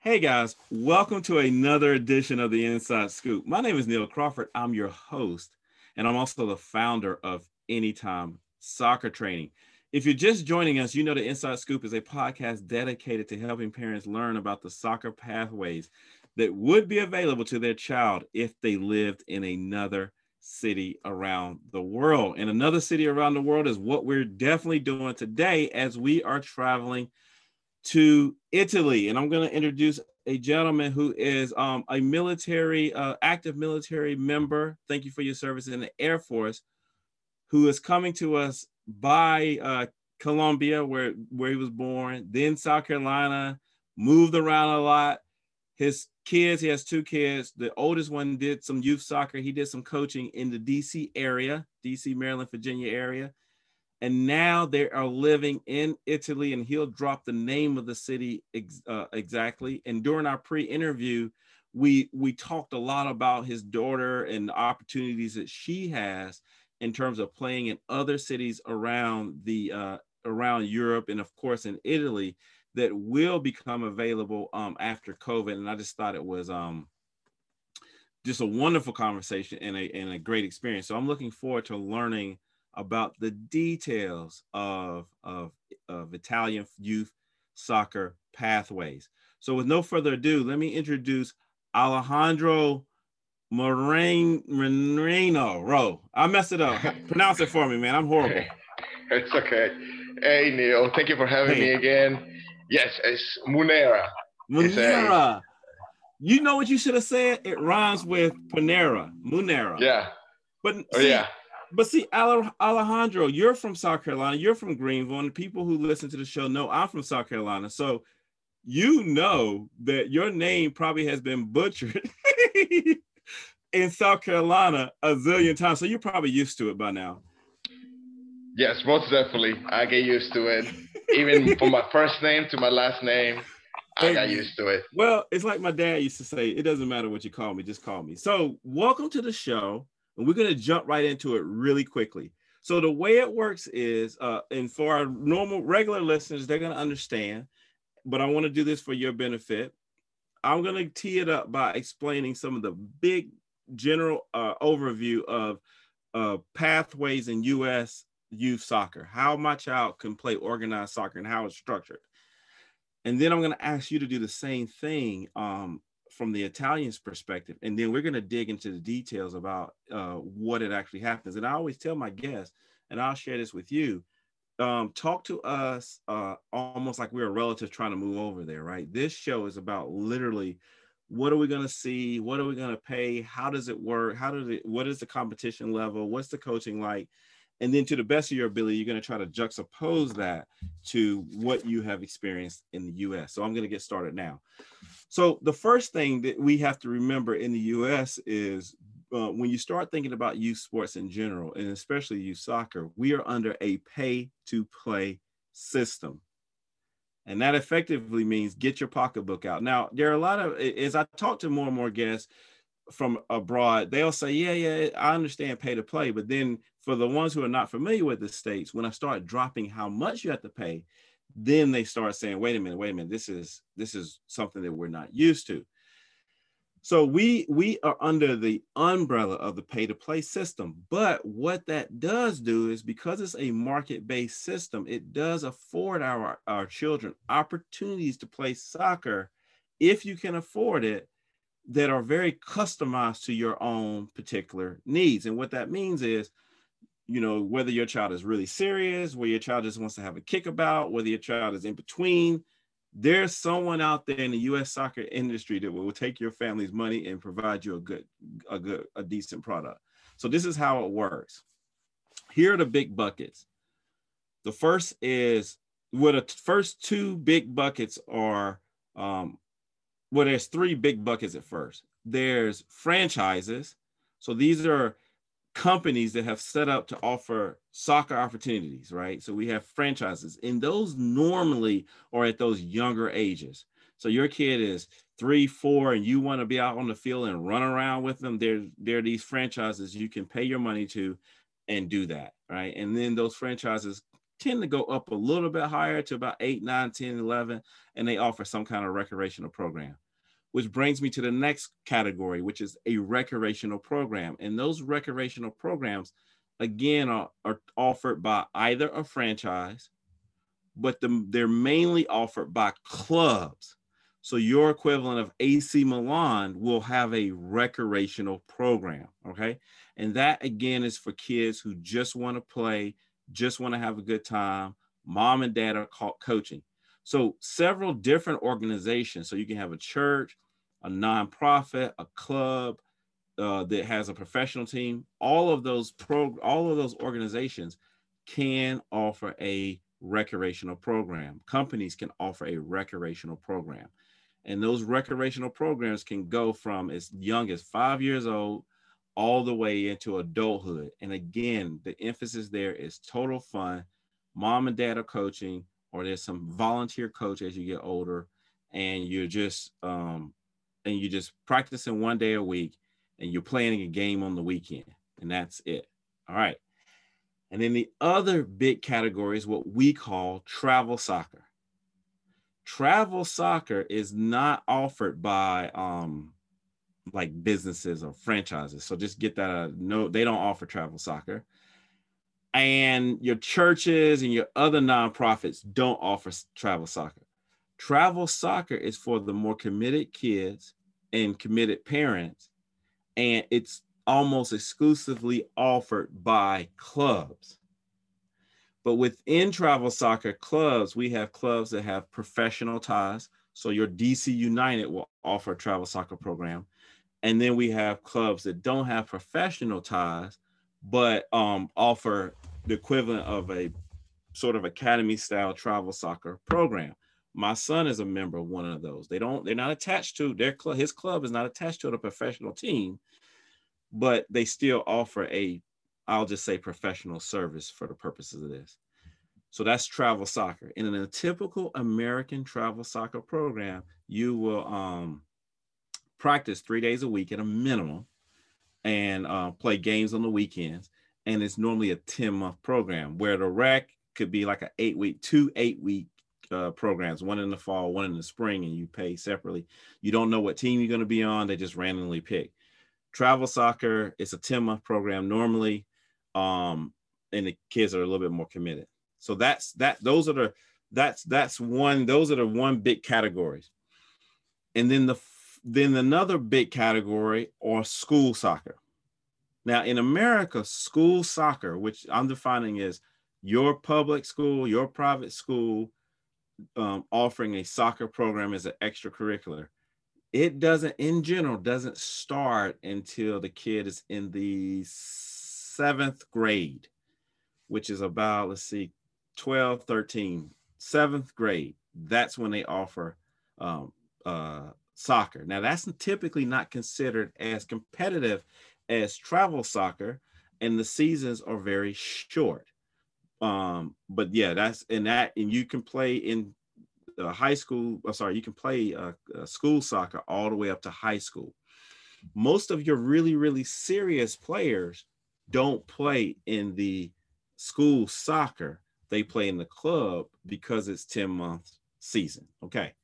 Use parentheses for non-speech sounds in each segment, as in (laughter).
Hey guys, welcome to another edition of the Inside Scoop. My name is Neil Crawford. I'm your host, and I'm also the founder of Anytime Soccer Training. If you're just joining us, you know the Inside Scoop is a podcast dedicated to helping parents learn about the soccer pathways that would be available to their child if they lived in another city around the world. And another city around the world is what we're definitely doing today as we are traveling to Italy. And I'm going to introduce a gentleman who is um, a military, uh, active military member. Thank you for your service in the Air Force, who is coming to us by uh, Colombia, where, where he was born, then South Carolina, moved around a lot. His kids, he has two kids. The oldest one did some youth soccer. He did some coaching in the DC area, DC, Maryland, Virginia area and now they are living in Italy. And he'll drop the name of the city ex, uh, exactly. And during our pre-interview, we we talked a lot about his daughter and the opportunities that she has in terms of playing in other cities around the uh, around Europe and of course in Italy that will become available um, after COVID. And I just thought it was um, just a wonderful conversation and a, and a great experience. So I'm looking forward to learning about the details of, of, of Italian youth soccer pathways. So with no further ado, let me introduce Alejandro Moreno. Ro. I messed it up. (laughs) Pronounce it for me, man. I'm horrible. It's okay. Hey, Neil. Thank you for having hey. me again. Yes, it's Munera. Munera. You know what you should have said? It rhymes with Panera. Munera. Yeah. But oh, yeah. But see, Alejandro, you're from South Carolina. You're from Greenville, and people who listen to the show know I'm from South Carolina. So you know that your name probably has been butchered (laughs) in South Carolina a zillion times. So you're probably used to it by now. Yes, most definitely. I get used to it. Even from my first name to my last name, I got used to it. Well, it's like my dad used to say, it doesn't matter what you call me, just call me. So, welcome to the show and we're going to jump right into it really quickly. So the way it works is, uh, and for our normal regular listeners, they're going to understand, but I want to do this for your benefit. I'm going to tee it up by explaining some of the big general uh, overview of uh, pathways in U.S. youth soccer, how my child can play organized soccer and how it's structured. And then I'm going to ask you to do the same thing um, from the Italians' perspective, and then we're going to dig into the details about uh, what it actually happens. And I always tell my guests, and I'll share this with you. Um, talk to us uh, almost like we're a relative trying to move over there, right? This show is about literally what are we going to see? What are we going to pay? How does it work? How does it? What is the competition level? What's the coaching like? And then, to the best of your ability, you're going to try to juxtapose that to what you have experienced in the US. So, I'm going to get started now. So, the first thing that we have to remember in the US is uh, when you start thinking about youth sports in general, and especially youth soccer, we are under a pay to play system. And that effectively means get your pocketbook out. Now, there are a lot of, as I talk to more and more guests, from abroad, they'll say, Yeah, yeah, I understand pay to play. But then for the ones who are not familiar with the states, when I start dropping how much you have to pay, then they start saying, wait a minute, wait a minute, this is this is something that we're not used to. So we we are under the umbrella of the pay to play system. But what that does do is because it's a market-based system, it does afford our, our children opportunities to play soccer if you can afford it that are very customized to your own particular needs. And what that means is, you know, whether your child is really serious, whether your child just wants to have a kick about, whether your child is in between, there's someone out there in the U.S. soccer industry that will take your family's money and provide you a good, a good, a decent product. So this is how it works. Here are the big buckets. The first is what well, the first two big buckets are um, well, there's three big buckets at first. There's franchises. So these are companies that have set up to offer soccer opportunities, right? So we have franchises, and those normally are at those younger ages. So your kid is three, four, and you want to be out on the field and run around with them. There, there are these franchises you can pay your money to, and do that, right? And then those franchises tend to go up a little bit higher to about 8, 9, 10, 11, and they offer some kind of recreational program. Which brings me to the next category, which is a recreational program. And those recreational programs, again, are, are offered by either a franchise, but the, they're mainly offered by clubs. So your equivalent of AC Milan will have a recreational program, okay? And that again is for kids who just want to play, just want to have a good time. Mom and dad are called coaching. So several different organizations. So you can have a church, a nonprofit, a club uh, that has a professional team. All of those pro, all of those organizations can offer a recreational program. Companies can offer a recreational program. And those recreational programs can go from as young as five years old all the way into adulthood. And again, the emphasis there is total fun. Mom and dad are coaching, or there's some volunteer coach as you get older, and you're just um, and you're just practicing one day a week, and you're playing a game on the weekend, and that's it. All right. And then the other big category is what we call travel soccer. Travel soccer is not offered by um, like businesses or franchises. So just get that. Uh, no, they don't offer travel soccer. And your churches and your other nonprofits don't offer travel soccer. Travel soccer is for the more committed kids and committed parents, and it's almost exclusively offered by clubs. But within travel soccer clubs, we have clubs that have professional ties. So your DC United will offer a travel soccer program. And then we have clubs that don't have professional ties, but um, offer the equivalent of a sort of academy style travel soccer program. My son is a member of one of those. They don't, they're not attached to their club. His club is not attached to a professional team, but they still offer a, I'll just say professional service for the purposes of this. So that's travel soccer. And in a typical American travel soccer program, you will um, practice three days a week at a minimum and uh, play games on the weekends. And it's normally a 10 month program where the rec could be like an eight week, two eight week uh, programs, one in the fall, one in the spring, and you pay separately. You don't know what team you're going to be on, they just randomly pick. Travel soccer, it's a 10 month program normally, um, and the kids are a little bit more committed. So that's that, those are the that's that's one, those are the one big categories. And then the then another big category or school soccer. Now in America, school soccer, which I'm defining as your public school, your private school, um, offering a soccer program as an extracurricular, it doesn't, in general, doesn't start until the kid is in the seventh grade, which is about, let's see, 12, 13, seventh grade. That's when they offer um, uh, soccer. Now, that's typically not considered as competitive as travel soccer, and the seasons are very short. Um, but yeah, that's and that, and you can play in uh, high school. Uh, sorry, you can play uh, uh, school soccer all the way up to high school. Most of your really, really serious players don't play in the school soccer. They play in the club because it's 10 months season. Okay.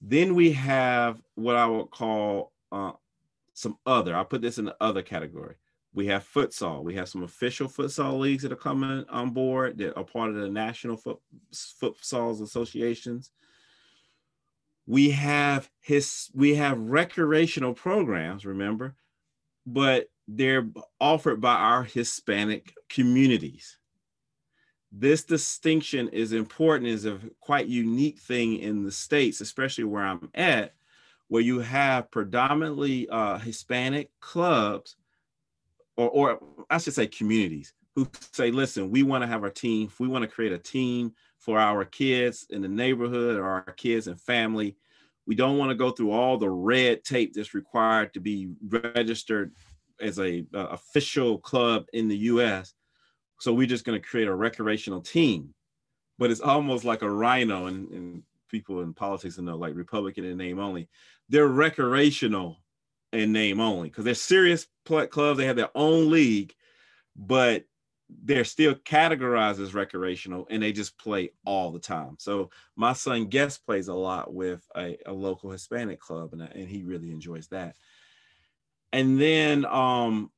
Then we have what I would call uh, some other. I'll put this in the other category. We have futsal. We have some official futsal leagues that are coming on board that are part of the National Futsal Associations. We have his we have recreational programs, remember, but they're offered by our Hispanic communities this distinction is important is a quite unique thing in the states especially where i'm at where you have predominantly uh, hispanic clubs or, or i should say communities who say listen we want to have our team we want to create a team for our kids in the neighborhood or our kids and family. We don't want to go through all the red tape that's required to be registered as a uh, official club in the us so we're just going to create a recreational team, but it's almost like a rhino, and, and people in politics know, like Republican in name only. They're recreational in name only because they're serious clubs. They have their own league, but they're still categorized as recreational and they just play all the time. So my son guest plays a lot with a, a local Hispanic club and, and he really enjoys that. And then um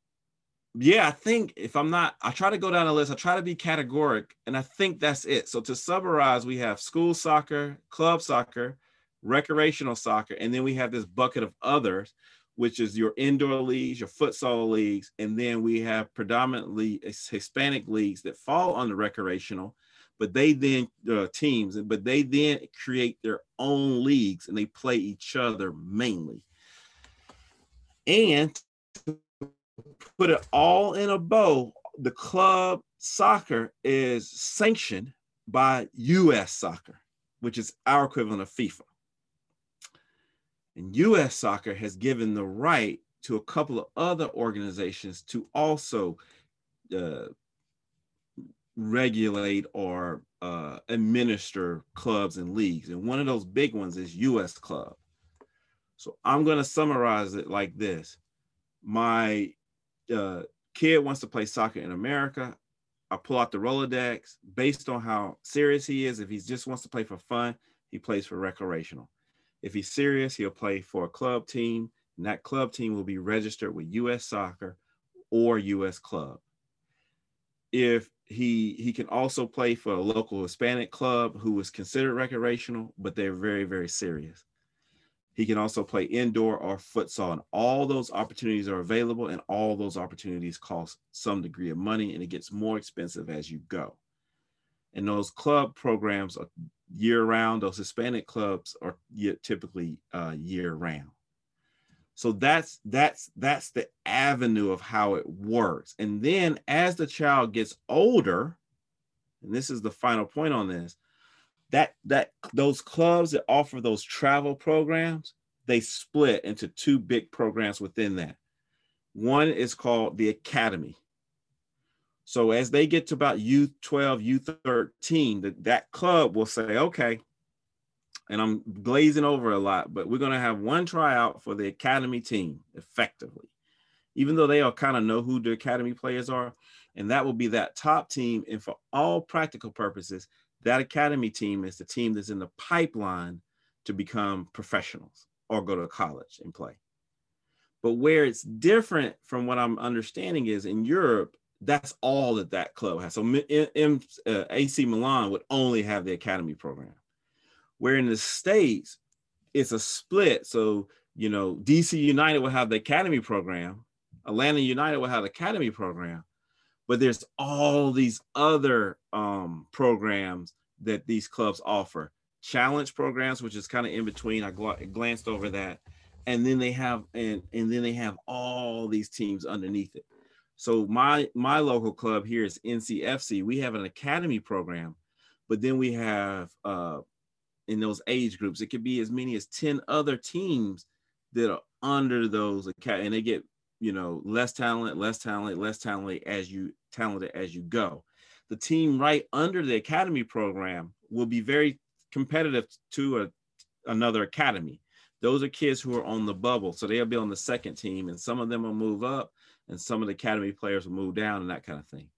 yeah, I think if I'm not, I try to go down the list, I try to be categoric, and I think that's it. So to summarize, we have school soccer, club soccer, recreational soccer, and then we have this bucket of others, which is your indoor leagues, your futsal leagues, and then we have predominantly Hispanic leagues that fall under recreational, but they then uh, teams, but they then create their own leagues and they play each other mainly. And put it all in a bow, the club soccer is sanctioned by US soccer, which is our equivalent of FIFA. And US soccer has given the right to a couple of other organizations to also uh, regulate or uh, administer clubs and leagues. And one of those big ones is US Club. So I'm going to summarize it like this. My uh, kid wants to play soccer in America, I pull out the Rolodex based on how serious he is. If he just wants to play for fun, he plays for recreational. If he's serious, he'll play for a club team, and that club team will be registered with US Soccer or US Club. If he he can also play for a local Hispanic club who is considered recreational, but they're very very serious. He can also play indoor or futsal, and all those opportunities are available, and all those opportunities cost some degree of money, and it gets more expensive as you go. And those club programs are year round. Those Hispanic clubs are typically uh, year round. So that's that's that's the avenue of how it works. And then as the child gets older, and this is the final point on this, that that those clubs that offer those travel programs they split into two big programs within that. One is called the academy. So as they get to about u12 u13 that, that club will say okay and i'm glazing over a lot but we're going to have one tryout for the academy team effectively. Even though they all kind of know who the academy players are and that will be that top team and for all practical purposes that academy team is the team that's in the pipeline to become professionals or go to college and play. But where it's different from what I'm understanding is in Europe, that's all that that club has. So M- uh, AC Milan would only have the academy program. Where in the States, it's a split. So, you know, DC United will have the academy program, Atlanta United will have the academy program, but there's all these other um, programs that these clubs offer. Challenge programs which is kind of in between i gl- glanced over that and then they have and and then they have all these teams underneath it. So my my local club here is ncfc we have an academy program but then we have uh in those age groups it could be as many as 10 other teams that are under those and they get you know less talent less talent less talent as you talented as you go. The team right under the academy program will be very competitive to a, another academy. Those are kids who are on the bubble. So they'll be on the second team, and some of them will move up, and some of the academy players will move down, and that kind of thing.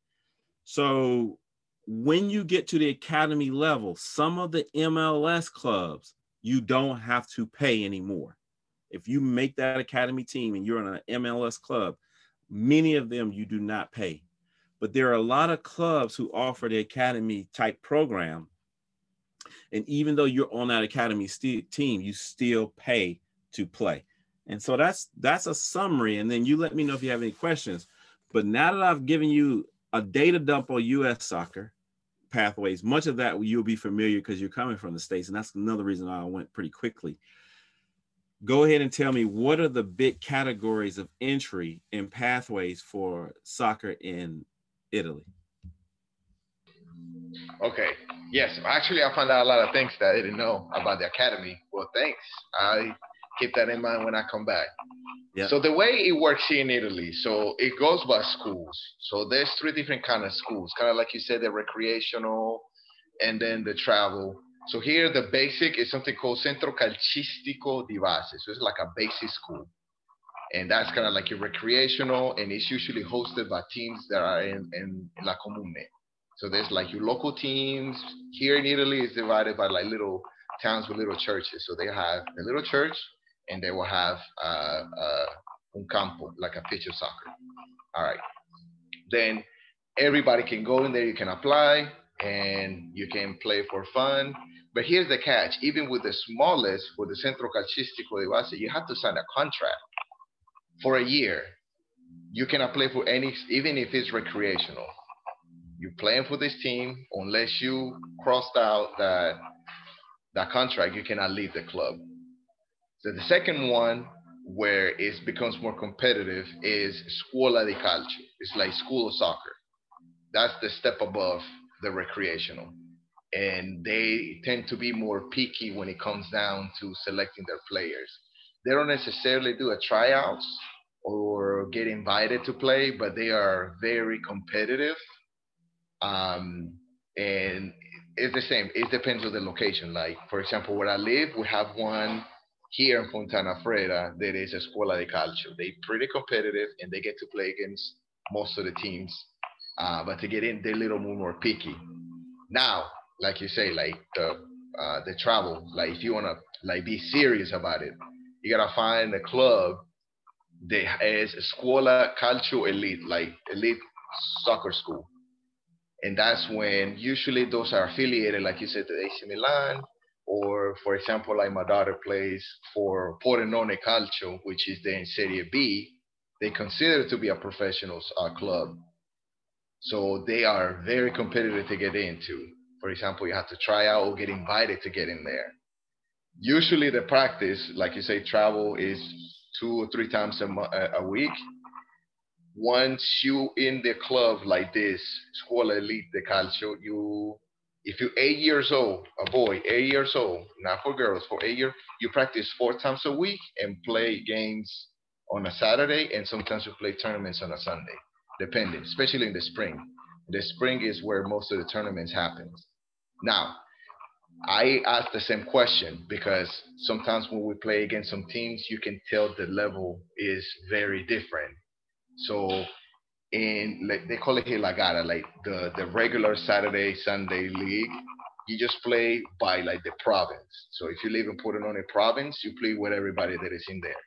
So when you get to the academy level, some of the MLS clubs, you don't have to pay anymore. If you make that academy team and you're in an MLS club, many of them you do not pay but there are a lot of clubs who offer the academy type program. And even though you're on that academy st- team you still pay to play. And so that's that's a summary. And then you let me know if you have any questions. But now that i've given you a data dump on us soccer pathways much of that you'll be familiar because you're coming from the states. And that's another reason i went pretty quickly. Go ahead and tell me what are the big categories of entry and pathways for soccer in Italy? Okay. Yes. Actually, I found out a lot of things that I didn't know about the academy. Well, thanks. I keep that in mind when I come back. Yeah. So the way it works here in Italy, so it goes by schools. So there's three different kind of schools, kind of like you said, the recreational, and then the travel. So here the basic is something called Centro Calcistico di Base. So it's like a basic school. And that's kind of like a recreational, and it's usually hosted by teams that are in, in La Comune. So there's like your local teams. Here in Italy, it's divided by like little towns with little churches. So they have a little church, and they will have uh, uh, un campo, like a pitch of soccer. All right. Then everybody can go in there. You can apply, and you can play for fun. But here's the catch: even with the smallest, for the Centro Calcistico de Base, you have to sign a contract for a year. You cannot play for any, even if it's recreational. You're playing for this team unless you crossed out that that contract. You cannot leave the club. So the second one, where it becomes more competitive, is Scuola di Calcio. It's like school of soccer. That's the step above the recreational and they tend to be more picky when it comes down to selecting their players. They don't necessarily do a tryouts or get invited to play, but they are very competitive. Um, and it's the same. It depends on the location. Like, for example, where I live, we have one here in Fontana Freda that is a Scuola de Calcio. They're pretty competitive and they get to play against most of the teams. Uh, but to get in, they're a little more picky. Now, like you say, like the uh, the travel. Like if you wanna like be serious about it, you gotta find a club that has Scuola Calcio Elite, like elite soccer school. And that's when usually those are affiliated, like you said, to AC Milan, or for example, like my daughter plays for Pordenone Calcio, which is then Serie B. They consider it to be a professional uh, club. So they are very competitive to get into for example, you have to try out or get invited to get in there. Usually, the practice, like you say, travel is two or three times a, a week. Once you in the club like this, Scuola Elite de Calcio, you if you're eight years old, a boy, eight years old, not for girls, for eight years, you practice four times a week and play games on a Saturday, and sometimes you play tournaments on a Sunday, depending, especially in the spring. The spring is where most of the tournaments happen. Now, I ask the same question because sometimes when we play against some teams, you can tell the level is very different. So in like they call it here Lagara, like the the regular Saturday Sunday league, you just play by like the province. So if you live in Puerto Pordenone province, you play with everybody that is in there.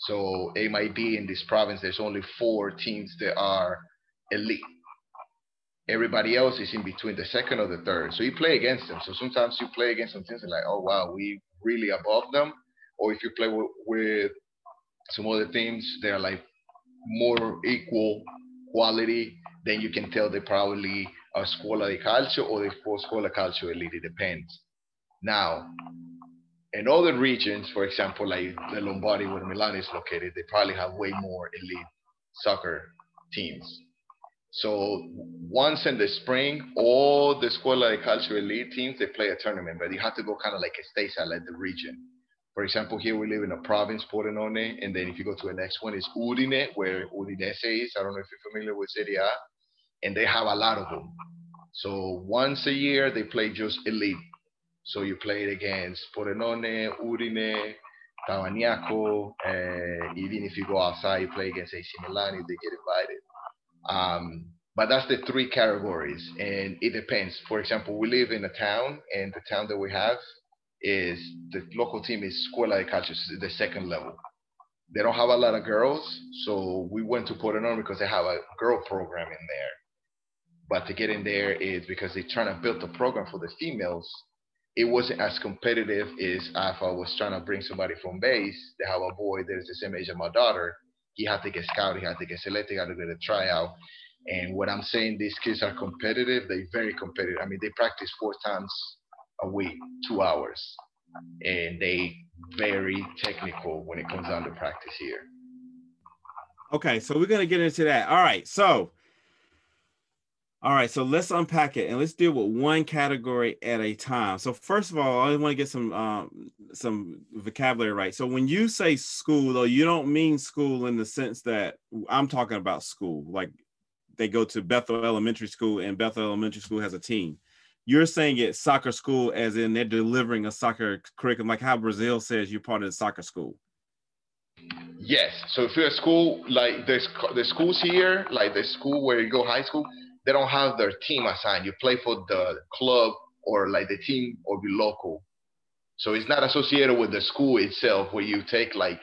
So it might be in this province, there's only four teams that are elite. Everybody else is in between the second or the third. So you play against them. So sometimes you play against some teams and like, oh wow, we really above them. Or if you play with, with some other teams, they're like more equal quality, then you can tell they probably are Scuola di Calcio or they for Scuola Calcio Elite. It depends. Now, in other regions, for example, like the Lombardy where Milan is located, they probably have way more elite soccer teams. So once in the spring, all the Scuola de Calcio elite teams, they play a tournament, but you have to go kind of like a stateside, like the region. For example, here we live in a province, Pordenone, and then if you go to the next one, it's Udine, where Udinese is. I don't know if you're familiar with Serie A, and they have a lot of them. So once a year, they play just elite. So you play it against Pordenone, Udine, Tavagnacco, and eh, even if you go outside, you play against AC Milan they get invited. Um, but that's the three categories, and it depends. For example, we live in a town, and the town that we have is the local team is Scuola de Calcio, the second level. They don't have a lot of girls, so we went to Pordenone because they have a girl program in there. But to get in there is because they're trying to build a program for the females. It wasn't as competitive as if I was trying to bring somebody from base. They have a boy that is the same age as my daughter, he had to get scouted, he had to get selected, he had to get a tryout. And what I'm saying, these kids are competitive. They're very competitive. I mean, they practice four times a week, two hours, and they very technical when it comes down to practice here. Okay, so we're gonna get into that. All right, so all right, so let's unpack it and let's deal with one category at a time. So first of all, I want to get some um, some vocabulary right. So when you say school, though, you don't mean school in the sense that I'm talking about school, like they go to Bethel Elementary School and Bethel Elementary School has a team. You're saying it's soccer school as in they're delivering a soccer curriculum, like how Brazil says you're part of the soccer school. Yes. So if you're a school like the the schools here, like the school where you go high school, they don't have their team assigned. You play for the club or like the team or the local. So it's not associated with the school itself where you take like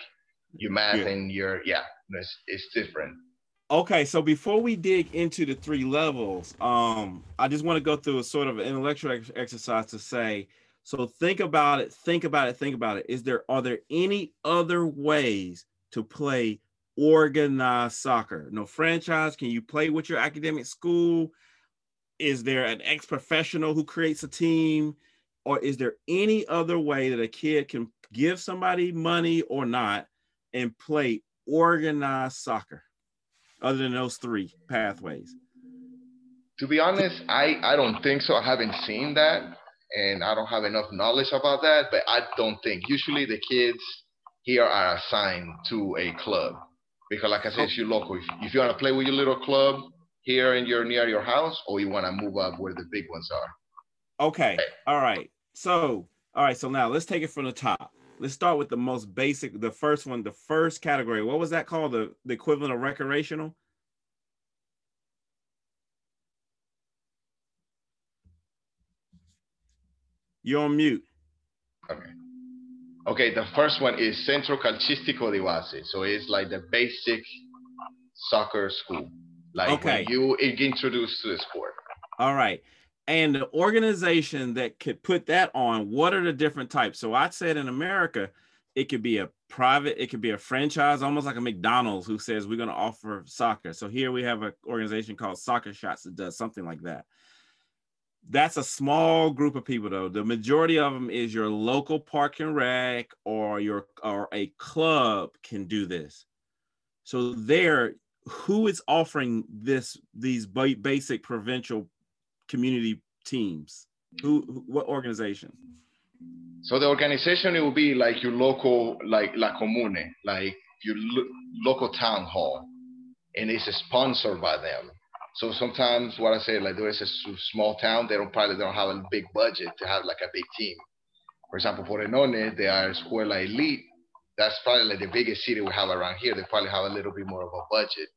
your math yeah. and your yeah, it's, it's different. Okay, so before we dig into the three levels, um, I just want to go through a sort of an intellectual ex- exercise to say, so think about it, think about it, think about it. Is there are there any other ways to play organized soccer? No franchise. Can you play with your academic school? Is there an ex-professional who creates a team? Or is there any other way that a kid can give somebody money or not and play organized soccer other than those three pathways? To be honest, I, I don't think so. I haven't seen that and I don't have enough knowledge about that, but I don't think usually the kids here are assigned to a club because like I said, oh. it's your local. If, if you want to play with your little club here and you're near your house or you want to move up where the big ones are. Okay. All right. So, all right. So now let's take it from the top. Let's start with the most basic, the first one, the first category. What was that called? The, the equivalent of recreational? You're on mute. Okay. Okay, the first one is Centro Calcistico di Base. So it's like the basic soccer school. Like okay. you introduced to the sport. All right. And the organization that could put that on, what are the different types? So I said in America, it could be a private, it could be a franchise, almost like a McDonald's who says we're going to offer soccer. So here we have an organization called Soccer Shots that does something like that that's a small group of people though. The majority of them is your local park and rec or your or a club can do this. So there who is offering this these basic provincial community teams? Who what organization? So the organization it will be like your local like la comune like your lo- local town hall. And it's sponsored by them so sometimes what I say, like there is a small town, they don't probably don't have a big budget to have like a big team. For example, Pordenone, they are Escuela Elite. That's probably like the biggest city we have around here. They probably have a little bit more of a budget.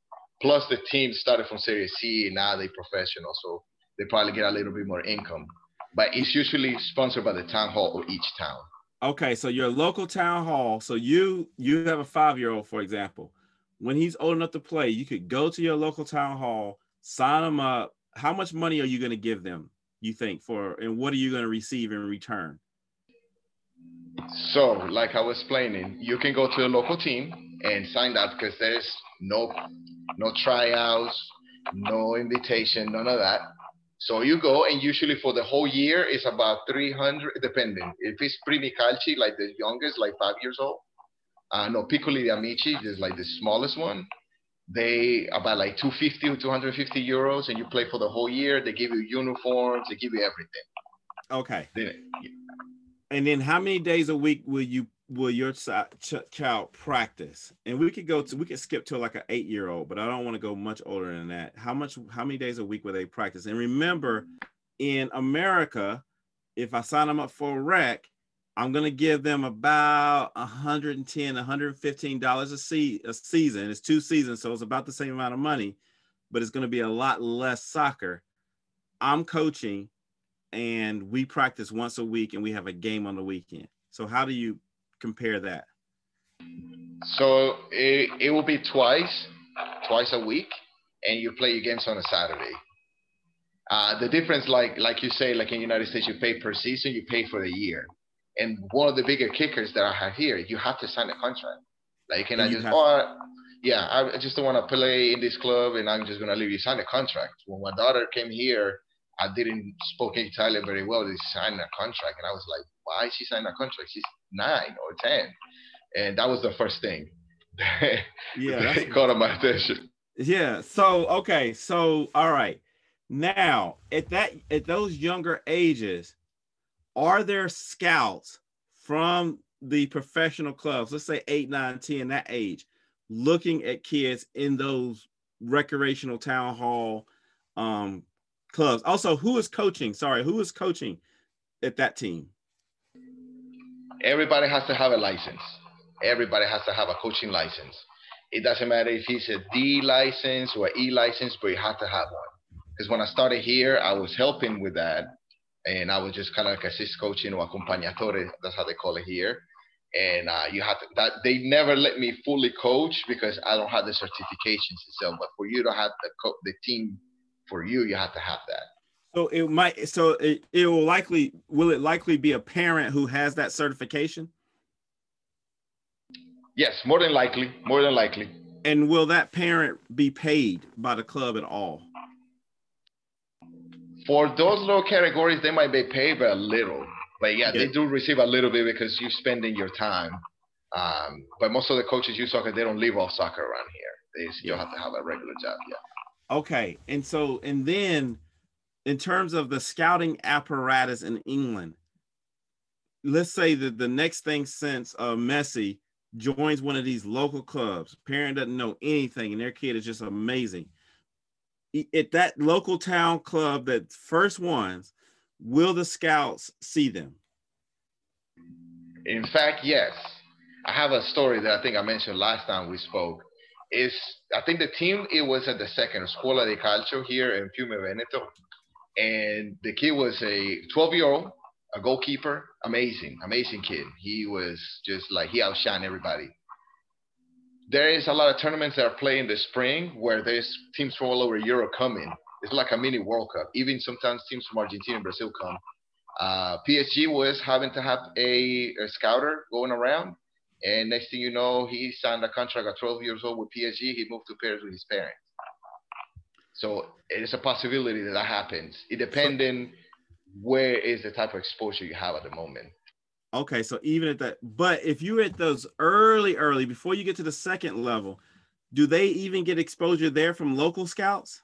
Plus the team started from Serie C, and now they professional, so they probably get a little bit more income. But it's usually sponsored by the town hall of each town. Okay, so your local town hall. So you you have a five year old, for example. When he's old enough to play, you could go to your local town hall sign them up. How much money are you going to give them, you think, for, and what are you going to receive in return? So, like I was explaining, you can go to a local team and sign up because there's no no tryouts, no invitation, none of that. So you go and usually for the whole year it's about 300, depending. If it's Primi Calci, like the youngest, like five years old, uh, no, Piccoli di Amici is like the smallest one they about like 250 or 250 euros and you play for the whole year. They give you uniforms they give you everything. Okay. Then, yeah. and then how many days a week will you will your ch- child practice? And we could go to we could skip to like an eight year old but i don't want to go much older than that. How much how many days a week will they practice? And remember in america if i sign them up for a rec I'm gonna give them about 110, 115 dollars a se- a season. It's two seasons, so it's about the same amount of money, but it's gonna be a lot less soccer. I'm coaching, and we practice once a week, and we have a game on the weekend. So how do you compare that? So it, it will be twice, twice a week, and you play your games on a Saturday. Uh, the difference, like like you say, like in the United States, you pay per season, you pay for the year. And one of the bigger kickers that I have here, you have to sign a contract. Like you cannot you just, oh, yeah, I just don't want to play in this club and I'm just going to leave you sign a contract. When my daughter came here, I didn't speak Italian very well. They signed a contract. And I was like, why she signed a contract? She's nine or 10. And that was the first thing. (laughs) yeah. That caught my attention. Yeah. So, okay. So, all right. Now, at that, at those younger ages, are there scouts from the professional clubs, let's say eight, nine, 10, that age, looking at kids in those recreational town hall um, clubs? Also, who is coaching? Sorry, who is coaching at that team? Everybody has to have a license. Everybody has to have a coaching license. It doesn't matter if he's a D license or E license, but you have to have one. Because when I started here, I was helping with that, and I was just kind of like assist coaching or accompagnatore. That's how they call it here. And uh, you have to that they never let me fully coach because I don't have the certifications itself. But for you to have the co- the team for you, you have to have that. So it might. So it, it will likely. Will it likely be a parent who has that certification? Yes, more than likely. More than likely. And will that parent be paid by the club at all? For those little categories, they might be paid a little. But yeah, yeah. they do receive a little bit because you're spending your time. Um, but most of the coaches use soccer, they don't live off soccer around here. They still yeah. have to have a regular job. Yeah. Okay. And so, and then in terms of the scouting apparatus in England, let's say that the next thing since uh, Messi joins one of these local clubs, parent doesn't know anything, and their kid is just amazing. At that local town club, that first ones, will the scouts see them? In fact, yes. I have a story that I think I mentioned last time we spoke. Is I think the team it was at the second Scuola di Calcio here in Fiume Veneto and the kid was a 12 year old, a goalkeeper, amazing, amazing kid. He was just like he outshined everybody. There is a lot of tournaments that are playing in the spring where there's teams from all over Europe coming. It's like a mini World Cup. Even sometimes teams from Argentina and Brazil come. Uh, PSG was having to have a, a scouter going around, and next thing you know, he signed a contract at 12 years old with PSG. He moved to Paris with his parents. So it's a possibility that that happens. It depending where is the type of exposure you have at the moment. Okay, so even at that, but if you're at those early, early before you get to the second level, do they even get exposure there from local scouts?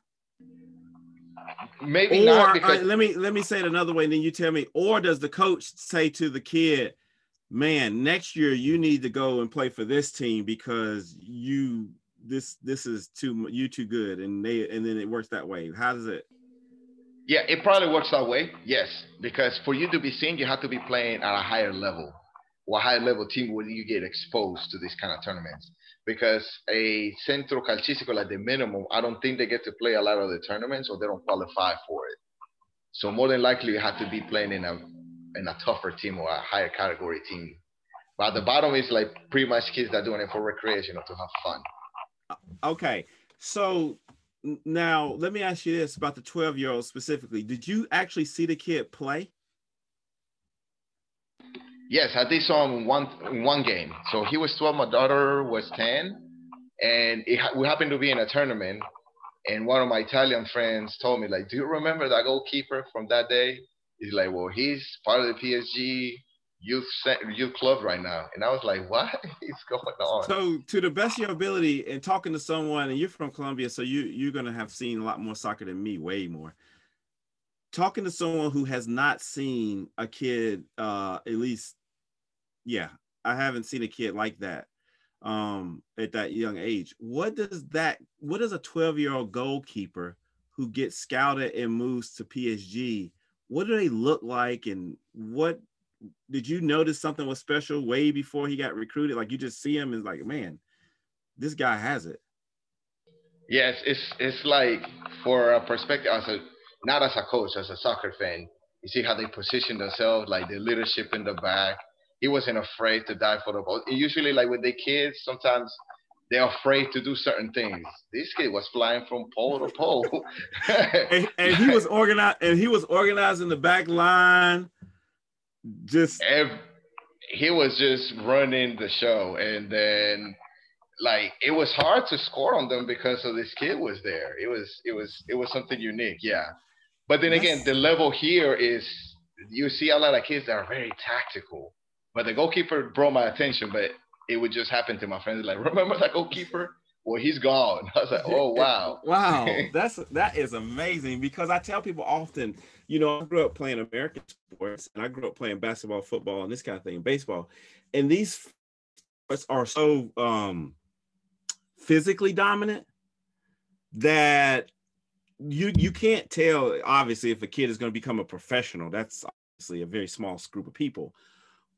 Maybe or, not. Because- let me let me say it another way, and then you tell me. Or does the coach say to the kid, "Man, next year you need to go and play for this team because you this this is too you too good and they and then it works that way how does it yeah it probably works that way yes. Because for you to be seen you have to be playing at a higher level or a higher level team where you get exposed to these kind of tournaments. Because a centro calcistico at the minimum i don't think they get to play a lot of the tournaments or they don't qualify for it. So more than likely you have to be playing in a in a tougher team or a higher category team. But the bottom is like pretty much kids that are doing it for recreation or to have fun. Okay. So now let me ask you this about the 12 year old specifically. Did you actually see the kid play? Yes, I did saw him one one game. So he was 12, my daughter was 10, and it, we happened to be in a tournament. And one of my Italian friends told me, like, "Do you remember that goalkeeper from that day?" He's like, "Well, he's part of the PSG youth youth club right now, and I was like, what (laughs) is going on? So, to the best of your ability, and talking to someone, and you're from Colombia, so you you're gonna have seen a lot more soccer than me, way more. Talking to someone who has not seen a kid, uh, at least, yeah, I haven't seen a kid like that um at that young age what does that what does a 12 year old goalkeeper who gets scouted and moves to psg what do they look like and what did you notice something was special way before he got recruited? Like you just see him and like, man, this guy has it. Yes, it's it's like for a perspective as a not as a coach, as a soccer fan, you see how they position themselves, like the leadership in the back. He wasn't afraid to die for the ball. Usually, like with the kids, sometimes they're afraid to do certain things. This kid was flying from pole to pole, (laughs) and, and, he was (laughs) organized. And he was organizing the back line just every, he was just running the show and then like it was hard to score on them because of this kid was there. It was it was it was something unique yeah. But then again the level here is you see a lot of kids that are very tactical but the goalkeeper brought my attention but it would just happen to my friends like (laughs) remember that goalkeeper? Well he's gone. (laughs) I was like oh wow. (laughs) Wow that's that is amazing because i tell people often you know, I grew up playing American sports and I grew up playing basketball, football, and this kind of thing, baseball. And these sports are so um, physically dominant that you you can't tell obviously if a kid is going to become a professional. That's obviously a very small group of people,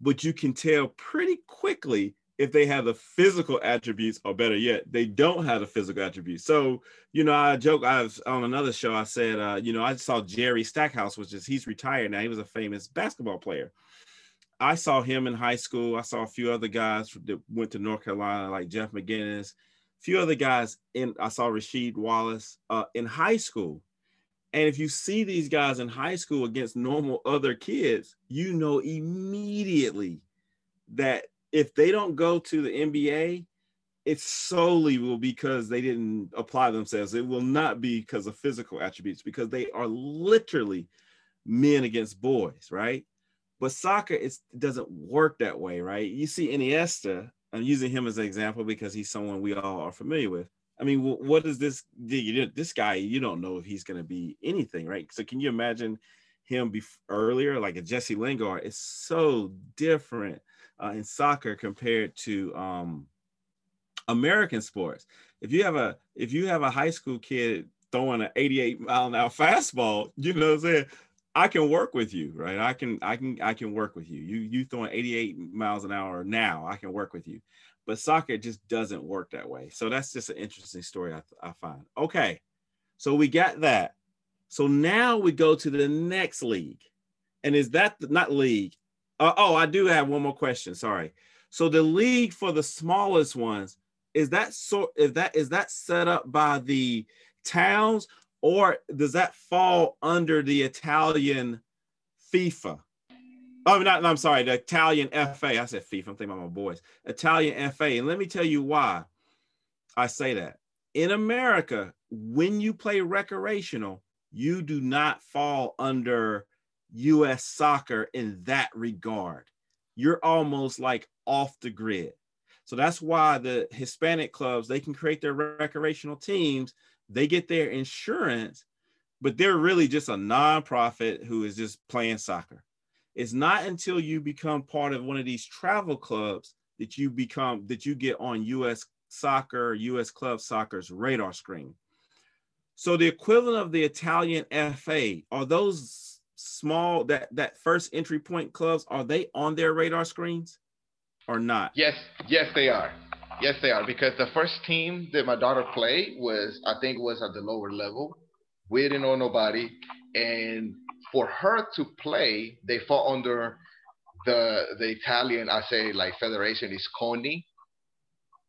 but you can tell pretty quickly if they have the physical attributes, or better yet, they don't have the physical attributes. So, you know, I joke. I was on another show. I said, uh, you know, I saw Jerry Stackhouse, which is he's retired now. He was a famous basketball player. I saw him in high school. I saw a few other guys that went to North Carolina, like Jeff McInnis. A few other guys in. I saw Rasheed Wallace uh, in high school. And if you see these guys in high school against normal other kids, you know immediately that if they don't go to the NBA, it solely will because they didn't apply themselves. It will not be because of physical attributes because they are literally men against boys, right? But soccer it doesn't work that way, right? You see Iniesta, I'm using him as an example because he's someone we all are familiar with. I mean, what is this? This guy, you don't know if he's going to be anything, right? So, can you imagine him be earlier, like a Jesse Lingard? It's so different uh, in soccer compared to um, American sports. If you have a if you have a high school kid throwing an 88 mile an hour fastball, you know what I'm saying? I can work with you, right? I can I can I can work with you. You you throwing 88 miles an hour now, I can work with you. But soccer just doesn't work that way. So that's just an interesting story I, I find. Okay. So we got that. So now we go to the next league. And is that the, not league? Uh, oh, I do have one more question. Sorry. So the league for the smallest ones is that sort is that is that set up by the towns or does that fall under the Italian FIFA? Oh, not, I'm sorry, the Italian FA. I said FIFA. I'm thinking about my boys. Italian FA. And let me tell you why I say that. In America, when you play recreational, you do not fall under US soccer in that regard. You're almost like off the grid. So that's why the Hispanic clubs, they can create their recreational teams, they get their insurance, but they're really just a nonprofit who is just playing soccer. It's not until you become part of one of these travel clubs that you become that you get on US soccer, US club soccer's radar screen. So the equivalent of the Italian FA are those small that that first entry point clubs are they on their radar screens or not? Yes, yes they are. Yes they are because the first team that my daughter played was I think was at the lower level. We didn't know nobody and for her to play they fall under the the Italian I say like federation is CONI.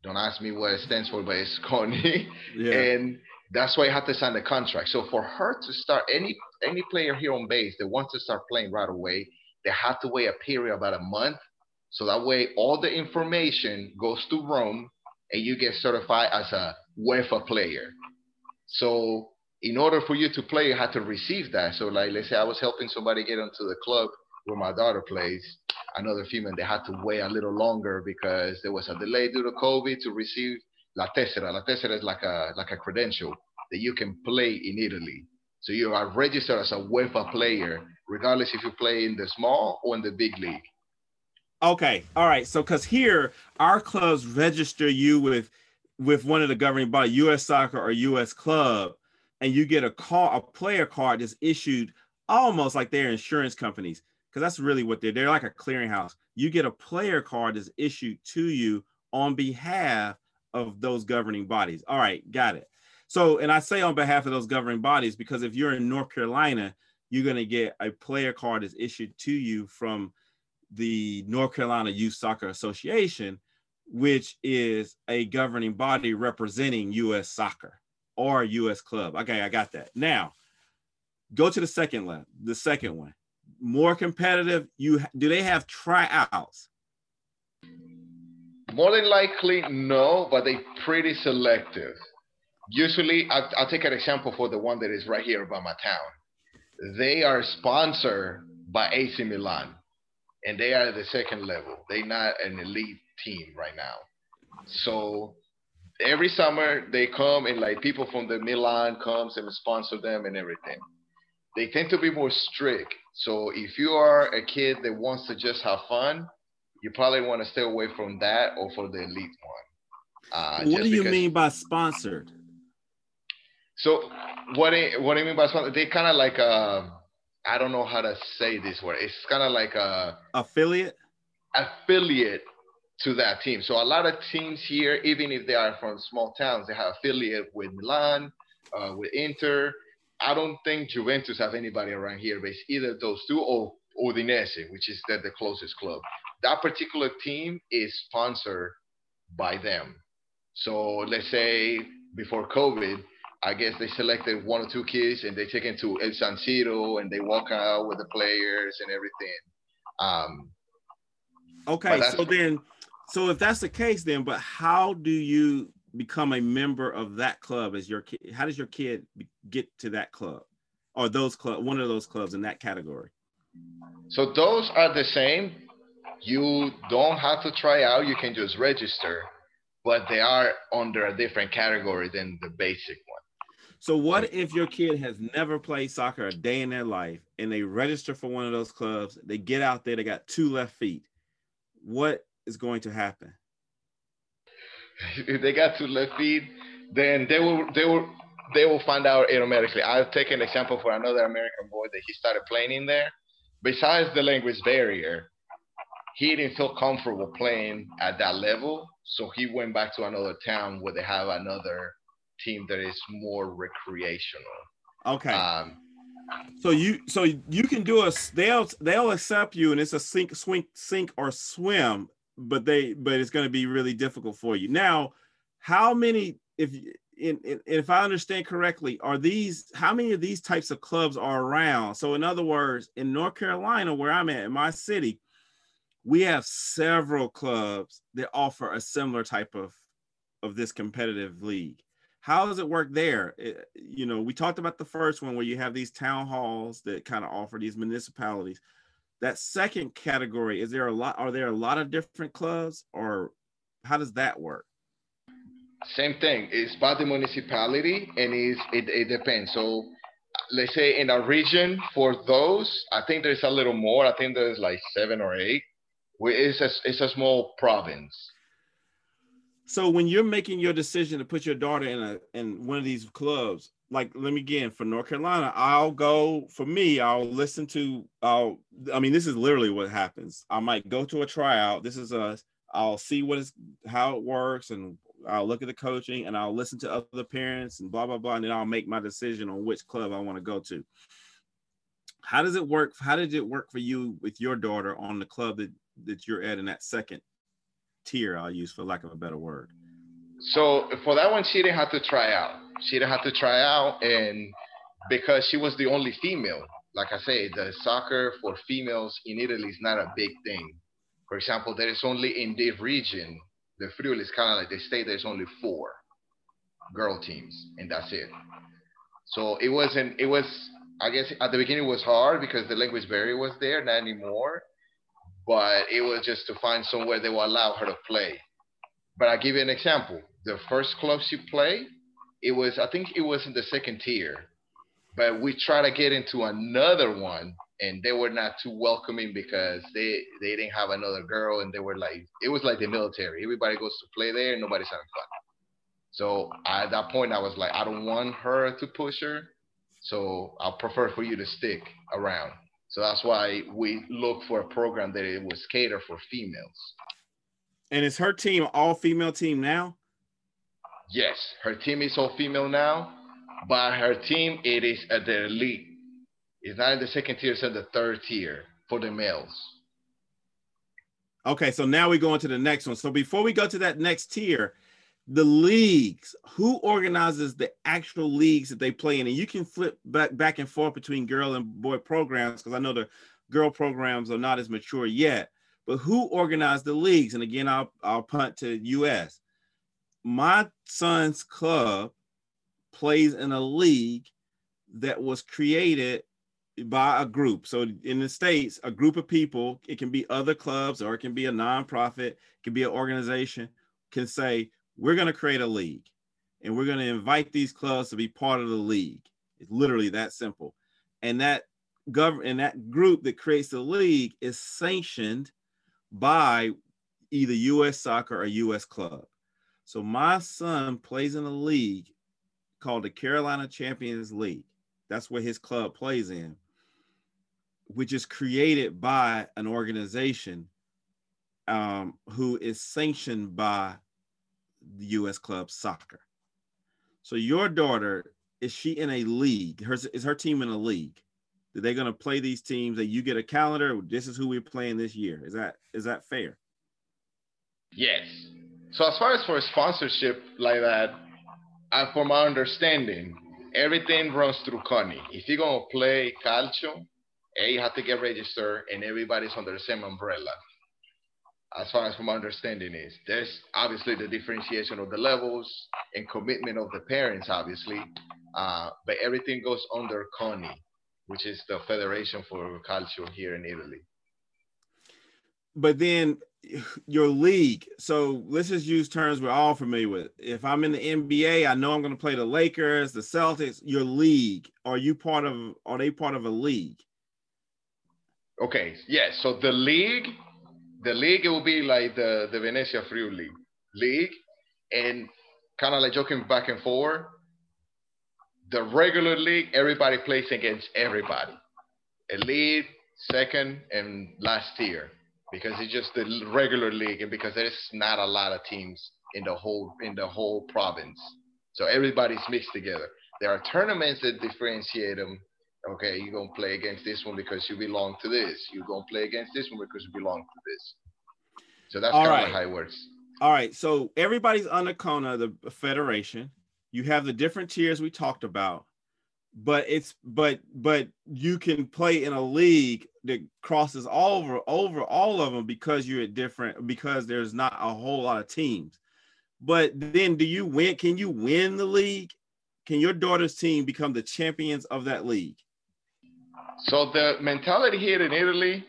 Don't ask me what it stands for, but it's CONI. (laughs) Yeah. And that's why I had to sign the contract. So for her to start any any player here on base that wants to start playing right away, they have to wait a period about a month. So that way all the information goes to Rome and you get certified as a UEFA player. So in order for you to play, you had to receive that. So like let's say I was helping somebody get into the club where my daughter plays, another female, they had to wait a little longer because there was a delay due to COVID to receive La Tessera. La Tessera is like a like a credential that you can play in Italy. So you are registered as a UEFA player, regardless if you play in the small or in the big league. Okay, all right. So because here our clubs register you with with one of the governing body, U.S. Soccer or U.S. Club, and you get a call, a player card that's issued almost like they're insurance companies because that's really what they're. They're like a clearinghouse. You get a player card that's issued to you on behalf of those governing bodies. All right, got it. So, and I say on behalf of those governing bodies because if you're in North Carolina, you're going to get a player card is issued to you from the North Carolina Youth Soccer Association, which is a governing body representing U.S. soccer or U.S. club. Okay, I got that. Now, go to the second one. The second one, more competitive. You do they have tryouts? More than likely, no, but they pretty selective. Usually, I'll, I'll take an example for the one that is right here by my town. They are sponsored by AC Milan, and they are the second level. They're not an elite team right now. So every summer they come and like people from the Milan comes and sponsor them and everything. They tend to be more strict. So if you are a kid that wants to just have fun, you probably want to stay away from that or for the elite one. Uh, what do you mean by sponsored? So what I, what I mean by sponsored, they kind of like uh, I don't know how to say this word. It's kind of like a affiliate. Affiliate to that team. So a lot of teams here, even if they are from small towns, they have affiliate with Milan, uh, with Inter. I don't think Juventus have anybody around here, but it's either those two or Udinese, which is the, the closest club. That particular team is sponsored by them. So let's say before COVID, I guess they selected one or two kids and they take them to El San Siro and they walk out with the players and everything. Um, okay, so then, so if that's the case, then, but how do you become a member of that club as your kid? How does your kid get to that club or those club, one of those clubs in that category? So those are the same. You don't have to try out. You can just register, but they are under a different category than the basic one. So what if your kid has never played soccer a day in their life and they register for one of those clubs, they get out there, they got two left feet. What is going to happen? If they got two left feet, then they will they will they will find out automatically. I'll take an example for another American boy that he started playing in there. Besides the language barrier, he didn't feel comfortable playing at that level. So he went back to another town where they have another team that is more recreational. Okay. Um, so you so you can do a they'll they'll accept you and it's a sink swing sink or swim, but they but it's going to be really difficult for you. Now, how many if in, in, if I understand correctly, are these how many of these types of clubs are around? So in other words, in North Carolina, where I'm at in my city, we have several clubs that offer a similar type of of this competitive league. How does it work there? It, you know we talked about the first one where you have these town halls that kind of offer these municipalities. That second category is there a lot are there a lot of different clubs or how does that work? Same thing. It's by the municipality and is it, it depends. So let's say in a region for those i think there's a little more. I think there's like seven or eight it's a, it's a small province so when you're making your decision to put your daughter in a in one of these clubs, like let me again for North Carolina, I'll go for me, I'll listen to I'll I mean this is literally what happens. I might go to a tryout. This is a I'll see what is how it works and I'll look at the coaching and I'll listen to other parents and blah blah blah and then I'll make my decision on which club I want to go to. How does it work? How did it work for you with your daughter on the club that that you're at in that second tier, I'll use for lack of a better word. So for that one, she didn't have to try out. She didn't have to try out, and because she was the only female, like I said, the soccer for females in Italy is not a big thing. For example, there is only in this region, the Friuli is kind of like the state. There's only four girl teams, and that's it. So it wasn't. It was. I guess at the beginning it was hard because the language barrier was there, not anymore but it was just to find somewhere they will allow her to play. But I'll give you an example. The first club she played, it was I think it was in the second tier, but we tried to get into another one, and they were not too welcoming because they they didn't have another girl, and they were like it was like the military. Everybody goes to play there, nobody's having fun. So at that point, I was like, I don't want her to push her, so I prefer for you to stick around. So that's why we look for a program that it was catered for females. And is her team all female team now? Yes, her team is all female now, but her team it is at the elite. It's not in the second tier, it's in the third tier for the males. Okay, so now we go into the next one. So before we go to that next tier, the leagues who organizes the actual leagues that they play in? And you can flip back back and forth between girl and boy programs because i know the girl programs are not as mature yet but who organized the leagues? And again i'll i'll punt to us my son's club plays in a league that was created by a group. So in the states a group of people it can be other clubs or it can be a nonprofit it can be an organization can say we're going to create a league and we're going to invite these clubs to be part of the league. It's literally that simple. And that government and that group that creates the league is sanctioned by either US soccer or US club. So my son plays in a league called the Carolina Champions League. That's what his club plays in, which is created by an organization um, who is sanctioned by the U.S. Club Soccer. So your daughter is she in a league? Her is her team in a league? Are they going to play these teams that you get a calendar? This is who we're playing this year. Is that is that fair? Yes. So as far as for sponsorship like that, uh, from my understanding, everything runs through CONI. If you're gonna play calcio, A, you have to get registered, and everybody's under the same umbrella. As far as from my understanding is, there's obviously the differentiation of the levels and commitment of the parents, obviously, uh, but everything goes under CONI, which is the Federation for Calcio here in Italy. But then your league. So let's just use terms we're all familiar with. If I'm in the NBA, I know I'm going to play the Lakers, the Celtics. Your league. Are you part of? Are they part of a league? Okay. Yes. So the league, the league, will be like the the Venezia Free League, league, and kind of like joking back and forth. The regular league, everybody plays against everybody. Elite, second, and last tier because it's just the regular league and because there's not a lot of teams in the whole in the whole province. So everybody's mixed together. There are tournaments that differentiate them. Okay, you're gonna play against this one because you belong to this. You're gonna play against this one because you belong to this. So that's kind right. of how it works. All right. So everybody's under CONI, the federation. You have the different tiers we talked about but it's but but you can play in a league that crosses all over over all of them because you're at different because there's not a whole lot of teams but then do you win can you win the league can your daughter's team become the champions of that league so the mentality here in italy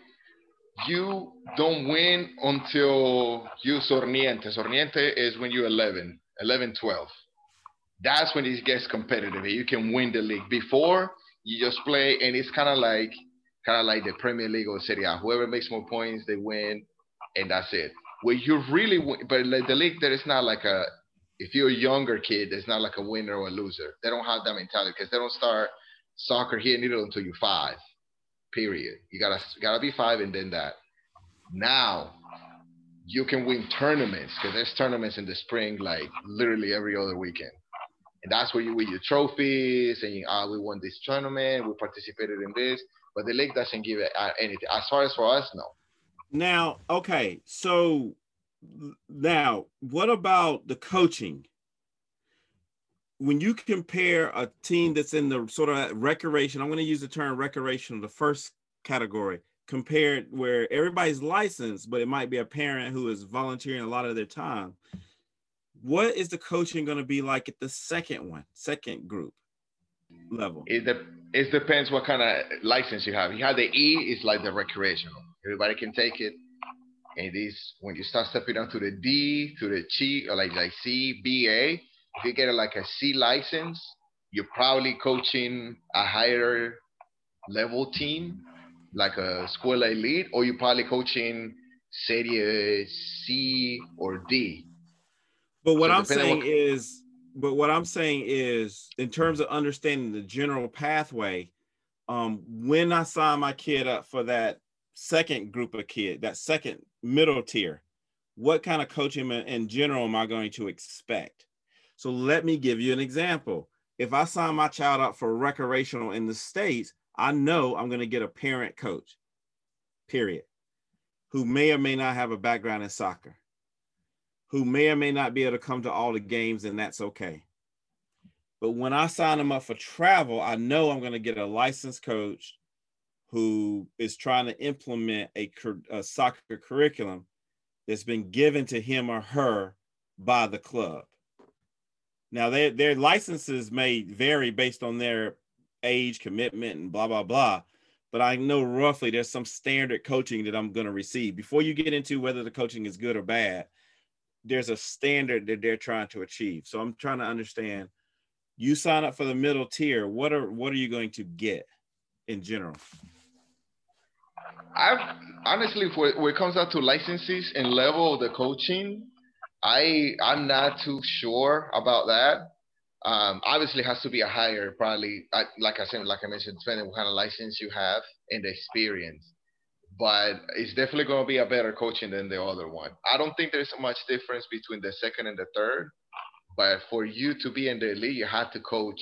you don't win until you sorniente sorniente is when you're 11 11 12 that's when it gets competitive. You can win the league. Before you just play, and it's kind of like kind of like the Premier League or Serie A. Whoever makes more points, they win, and that's it. Where you really win, but like the league, there is not like a. If you're a younger kid, there's not like a winner or a loser. They don't have that mentality because they don't start soccer here in Italy until you're five. Period. You gotta gotta be five and then that. Now you can win tournaments because there's tournaments in the spring, like literally every other weekend. And that's where you win your trophies and ah, we won this tournament, we participated in this, but the league doesn't give it uh, anything. As far as for us, no. Now, okay, so now what about the coaching? When you compare a team that's in the sort of recreation, I'm going to use the term recreation, the first category, compared where everybody's licensed, but it might be a parent who is volunteering a lot of their time what is the coaching going to be like at the second one, second group level? It, de- it depends what kind of license you have. You have the E, it's like the recreational. Everybody can take it. And this, when you start stepping down to the D, to the C, or like like C, B, A, if you get like a C license, you're probably coaching a higher level team, like a Scuola Elite, or you're probably coaching Serie C or D but what so I'm saying what... is, but what I'm saying is, in terms of understanding the general pathway, um, when I sign my kid up for that second group of kid, that second middle tier, what kind of coaching in general am I going to expect? So let me give you an example. If I sign my child up for recreational in the States, I know I'm going to get a parent coach, period, who may or may not have a background in soccer who may or may not be able to come to all the games, and that's okay. But when I sign them up for travel, I know I'm going to get a licensed coach who is trying to implement a, a soccer curriculum that's been given to him or her by the club. Now, their, their licenses may vary based on their age, commitment, and blah, blah, blah. But I know roughly there's some standard coaching that I'm going to receive. Before you get into whether the coaching is good or bad, there's a standard that they're trying to achieve. So I'm trying to understand. You sign up for the middle tier. What are what are you going to get in general? I've honestly, when it comes out to licenses and level of the coaching, I I'm not too sure about that. Um, obviously, it has to be a higher, probably like I said, like I mentioned, depending what kind of license you have and the experience. but it's definitely going to be a better coaching than the other one. I don't think there's much difference between the second and the third, but for you to be in the elite, you have to coach.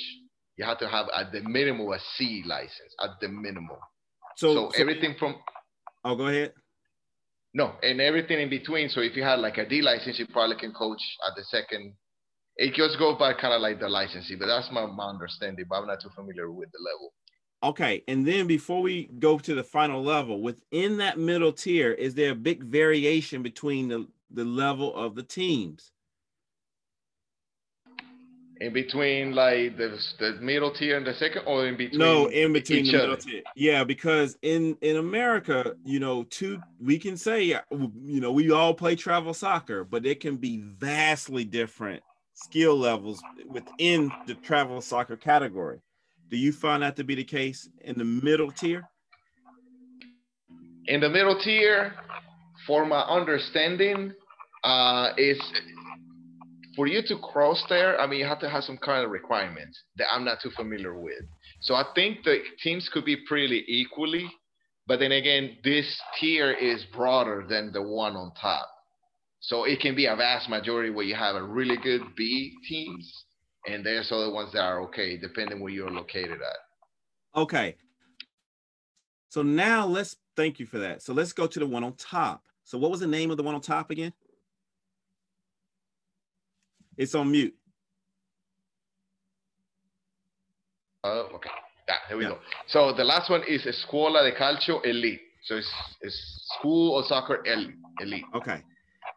You have to have at the minimum a C license at the minimum. So, so, so everything from. Oh, go ahead. No, and everything in between. So if you had like a D license, you probably can coach at the second. It just goes by kind of like the licensing, but that's my, my understanding. But I'm not too familiar with the level. Okay, and then before we go to the final level, within that middle tier, is there a big variation between the, the level of the teams? In between, like the the middle tier and the second, or in between? No, in between the middle other. tier. Yeah, because in in America, you know, two we can say, you know, we all play travel soccer, but it can be vastly different skill levels within the travel soccer category. Do you find that to be the case in the middle tier? In the middle tier, for my understanding, uh, is for you to cross there. I mean, you have to have some kind of requirements that I'm not too familiar with. So I think the teams could be pretty equally, but then again, this tier is broader than the one on top. So it can be a vast majority where you have a really good B teams and there's other ones that are okay depending where you're located at. Okay. So now let's thank you for that. So let's go to the one on top. So what was the name of the one on top again? It's on mute. Oh, okay. Yeah, here we yeah. go. So the last one is Escuela de Calcio Elite. So it's, it's school of soccer elite. Okay.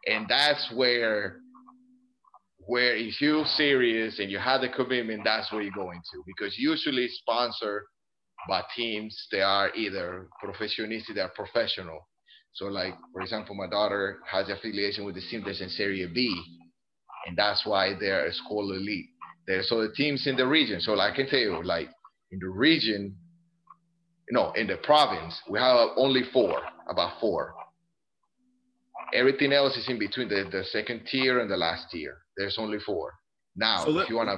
And that's where where if you're serious and you have the commitment, that's where you're going to. Because usually sponsored by teams, they are either professionisti, they are professional. So like, for example, my daughter has affiliation with the team that's in Serie B, and that's why they're a school elite. There, so the teams in the region. So like I can tell you, like in the region, you know, in the province, we have only four, about four. Everything else is in between the, the second tier and the last tier. There's only four. Now, so let, if you want to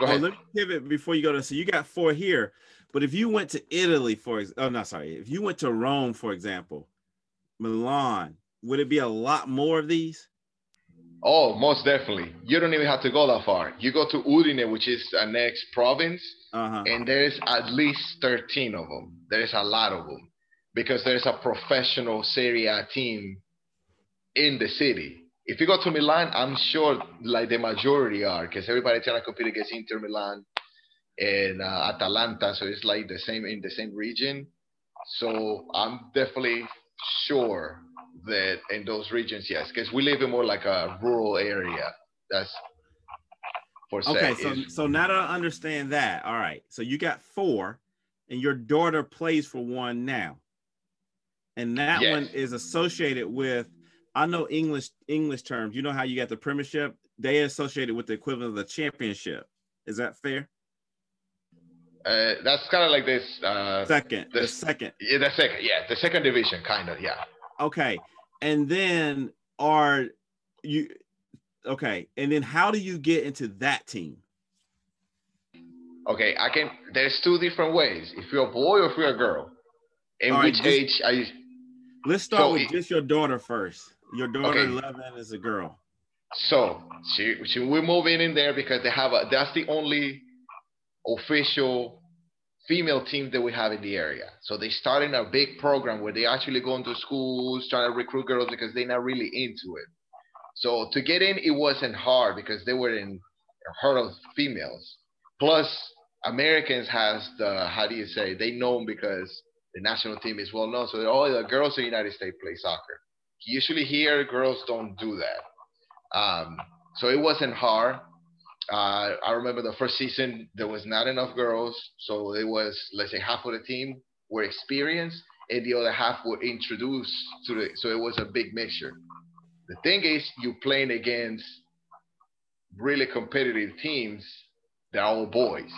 go oh, ahead. let me pivot before you go to. So you got four here, but if you went to Italy, for oh no, sorry, if you went to Rome, for example, Milan, would it be a lot more of these? Oh, most definitely. You don't even have to go that far. You go to Udine, which is the next province, uh-huh. and there's at least 13 of them. There's a lot of them because there's a professional Serie A team in the city if you go to Milan, I'm sure like the majority are because everybody trying to compete against Inter Milan and uh, Atalanta, so it's like the same in the same region. So I'm definitely sure that in those regions, yes, because we live in more like a rural area. That's for okay. So so now that I understand that, all right. So you got four, and your daughter plays for one now, and that yes. one is associated with I know English English terms. You know how you got the premiership? They associated with the equivalent of the championship. Is that fair? Uh, that's kind of like this. Uh, second, the second. Yeah, the second. Yeah, the second division, kind of. Yeah. Okay, and then are you? Okay, and then how do you get into that team? Okay, I can. There's two different ways. If you're a boy or if you're a girl, in All which right, age are you? Let's start so with just your daughter first. Your daughter, okay. 11, is a girl. So she, she we're moving in there because they have a that's the only official female team that we have in the area. So they started a big program where they actually go into schools trying to recruit girls because they're not really into it. So to get in, it wasn't hard because they were in a herd of females. Plus, Americans has the how do you say they know because the national team is well known. So all the girls in the United States play soccer. Usually here, girls don't do that. Um, so it wasn't hard. Uh, I remember the first season there was not enough girls, so it was let's say half of the team were experienced, and the other half were introduced to the. So it was a big mixture. The thing is, you playing against really competitive teams that are all boys.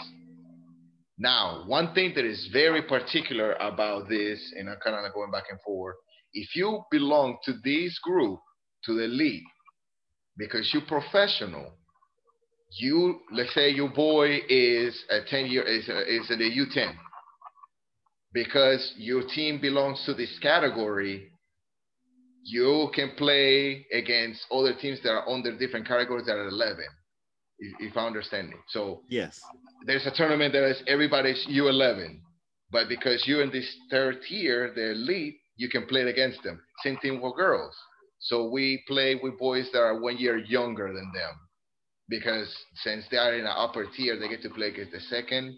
Now, one thing that is very particular about this, and I'm kind of going back and forth, if you belong to this group, to the league, because you're professional, you let's say your boy is a 10 year is, is in the U10. because your team belongs to this category, you can play against other teams that are under different categories that are 11, if, if I understand it. So yes, there's a tournament that is everybody's U11, but because you're in this third tier, the elite, you can play against them. Same thing with girls. So we play with boys that are one year younger than them because since they are in an upper tier, they get to play against the second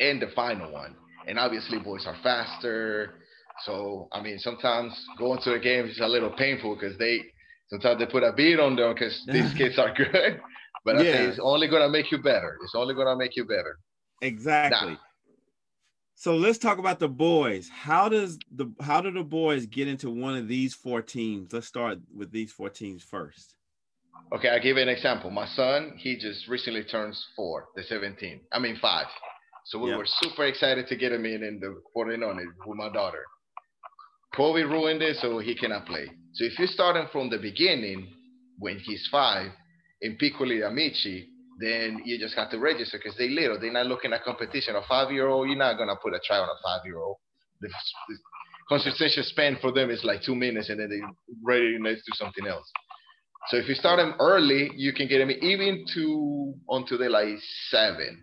and the final one. And obviously, boys are faster. So, I mean, sometimes going to a game is a little painful because they sometimes they put a beat on them because these (laughs) kids are good. (laughs) But yeah. Think it's only going to make you better. It's only going to make you better. Exactly. Now, so let's talk about the boys. How does the how do the boys get into one of these four teams? Let's start with these four teams first. Okay, I'll give you an example. My son, he just recently turns four, the 17. I mean five. So we yep. were super excited to get him in and the putting on it with my daughter. COVID ruined it, so he cannot play. So if you start him from the beginning, when he's five, in Piccoli Amici, then you just have to register because they little. They're not looking at competition. A five year old, you're not gonna put a try on a five year old. The, the concentration span for them is like two minutes, and then they ready to do something else. So if you start them early, you can get them even to until they're like seven.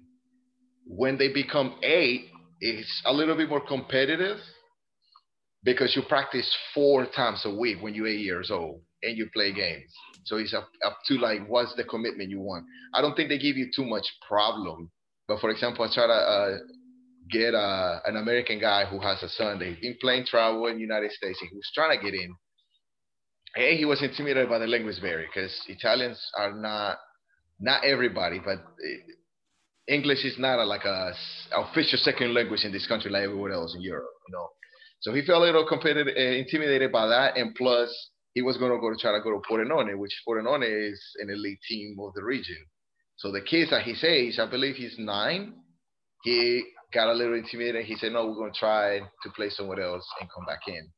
When they become eight, it's a little bit more competitive because you practice four times a week when you're eight years old and you play games. So it's up, up to like what's the commitment you want. I don't think they give you too much problem. But for example, I try to uh, get uh, an American guy who has a son. They've been playing travel in the United States. He was trying to get in. And he was intimidated by the language barrier because Italians are not not everybody, but English is not a, like a official second language in this country like everywhere else in Europe. You know, so he felt a little competitive, uh, intimidated by that, and plus he was going to go to try to go to Pordenone, which Pordenone is an elite team of the region. So the kids at his age, I believe he's nine, he got a little intimidated. He said, no, we're going to try to play somewhere else and come back in.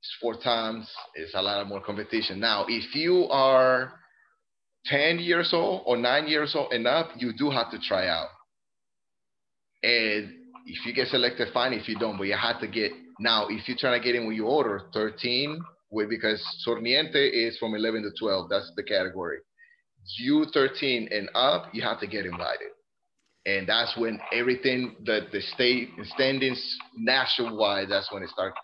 It's four times. It's a lot of more competition. Now, if you are 10 years old or nine years old and up, you do have to try out. And if you get selected, fine. If you don't, but you have to get now. If you're trying to get in when you order 13, because Sorniente is from 11 to 12. That's the category. You 13 and up, you have to get invited. And that's when everything that the state standings nationwide, that's when it starts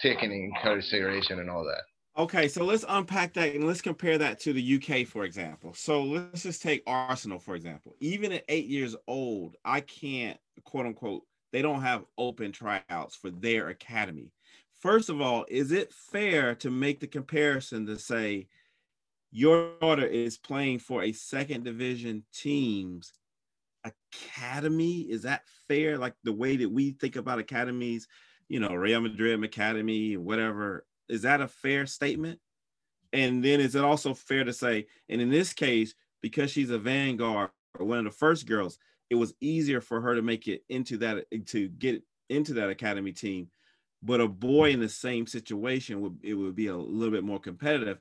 taking in consideration and all that. Okay, so let's unpack that and let's compare that to the UK, for example. So let's just take Arsenal, for example. Even at eight years old, I can't, quote unquote, they don't have open tryouts for their academy first of all, is it fair to make the comparison to say your daughter is playing for a second division team's academy? Is that fair? Like the way that we think about academies, you know, Real Madrid Academy, whatever. Is that a fair statement? And then is it also fair to say, and in this case, because she's a vanguard one of the first girls, it was easier for her to make it into that to get into that academy team but a boy in the same situation would it would be a little bit more competitive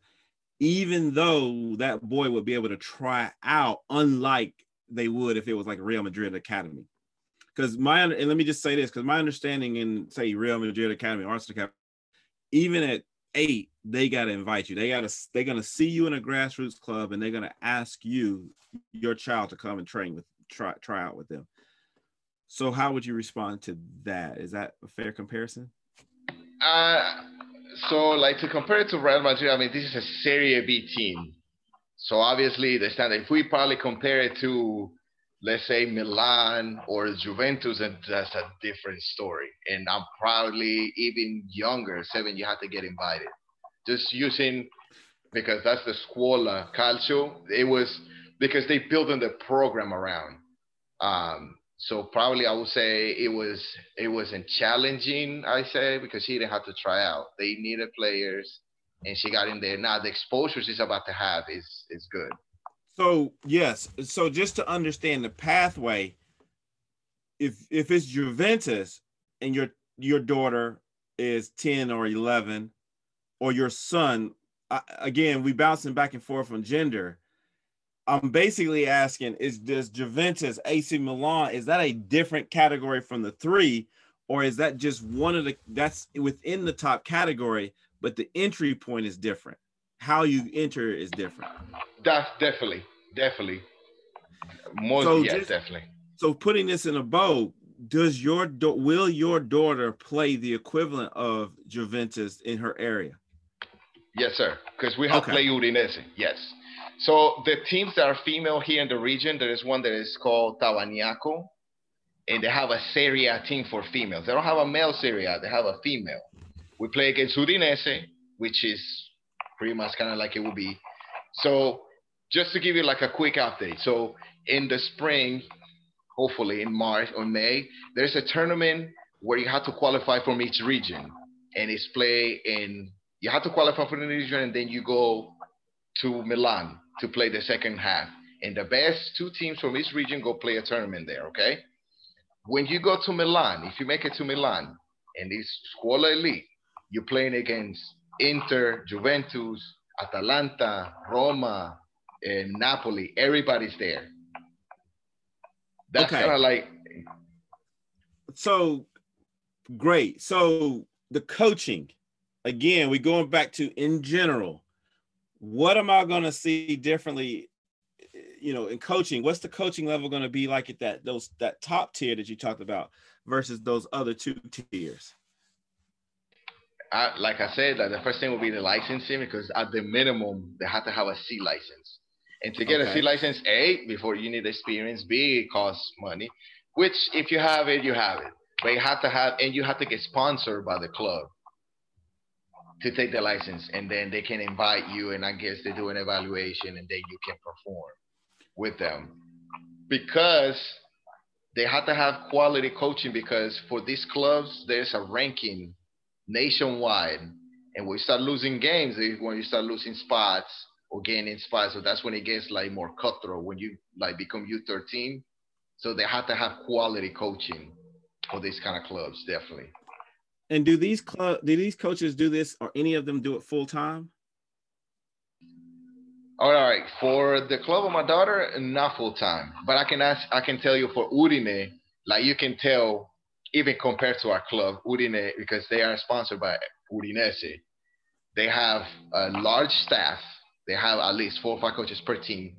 even though that boy would be able to try out unlike they would if it was like Real Madrid Academy. Because my and let me just say this, because my understanding in say Real Madrid Academy, Arsenal Academy, even at eight, they gotta invite you. They gotta they're gonna see you in a grassroots club and they're gonna ask you, your child, to come and train with try try out with them. So how would you respond to that? Is that a fair comparison? Uh, so like to compare it to Real Madrid, I mean, this is a Serie B team. So obviously the standard, if we probably compare it to, let's say Milan or Juventus, and that's a different story. And I'm probably even younger, seven, you have to get invited. Just using, because that's the Scuola Calcio, it was because they built in the program around. Um, so probably I would say it was it wasn't challenging. I say because she didn't have to try out. They needed players, and she got in there. Now the exposure she's about to have is is good. So yes, so just to understand the pathway, if if it's Juventus and your your daughter is ten or eleven, or your son, again we bouncing back and forth on gender. I'm basically asking: Is does Juventus, AC Milan, is that a different category from the three, or is that just one of the that's within the top category, but the entry point is different? How you enter is different. That's definitely, definitely. More, so yeah, just, definitely. So putting this in a bow, does your will your daughter play the equivalent of Juventus in her area? Yes, sir. Because we have okay. played Udinese. Yes. So the teams that are female here in the region, there is one that is called Tavagnacco, and they have a Serie A team for females. They don't have a male Serie A, they have a female. We play against Udinese, which is pretty much kind of like it would be. So just to give you like a quick update. So in the spring, hopefully in March or May, there's a tournament where you have to qualify from each region, and it's play in. You have to qualify for the region, and then you go to Milan to play the second half. And the best two teams from each region go play a tournament there. Okay. When you go to Milan, if you make it to Milan, and it's Scuola Elite, you're playing against Inter, Juventus, Atalanta, Roma, and Napoli. Everybody's there. That's okay. kind of like. So great. So the coaching, again, we're going back to in general. What am I going to see differently? You know, in coaching, what's the coaching level going to be like at that those that top tier that you talked about versus those other two tiers? I, like I said, that the first thing will be the licensing because at the minimum they have to have a C license. And to get okay. a C license, A, before you need experience, B, it costs money, which if you have it, you have it. But you have to have, and you have to get sponsored by the club to take the license. And then they can invite you, and I guess they do an evaluation, and then you can perform with them. Because they have to have quality coaching, because for these clubs, there's a ranking nationwide. And when you start losing games, when you start losing spots, or gaining spots. So that's when it gets like more cutthroat when you like become U13. So they have to have quality coaching for these kind of clubs, definitely. And do these club do these coaches do this or any of them do it full time? All right, for the club of my daughter, not full time, but I can ask, I can tell you for Udine, like you can tell, even compared to our club, Udine, because they are sponsored by Udinese, they have a large staff they have at least four or five coaches per team,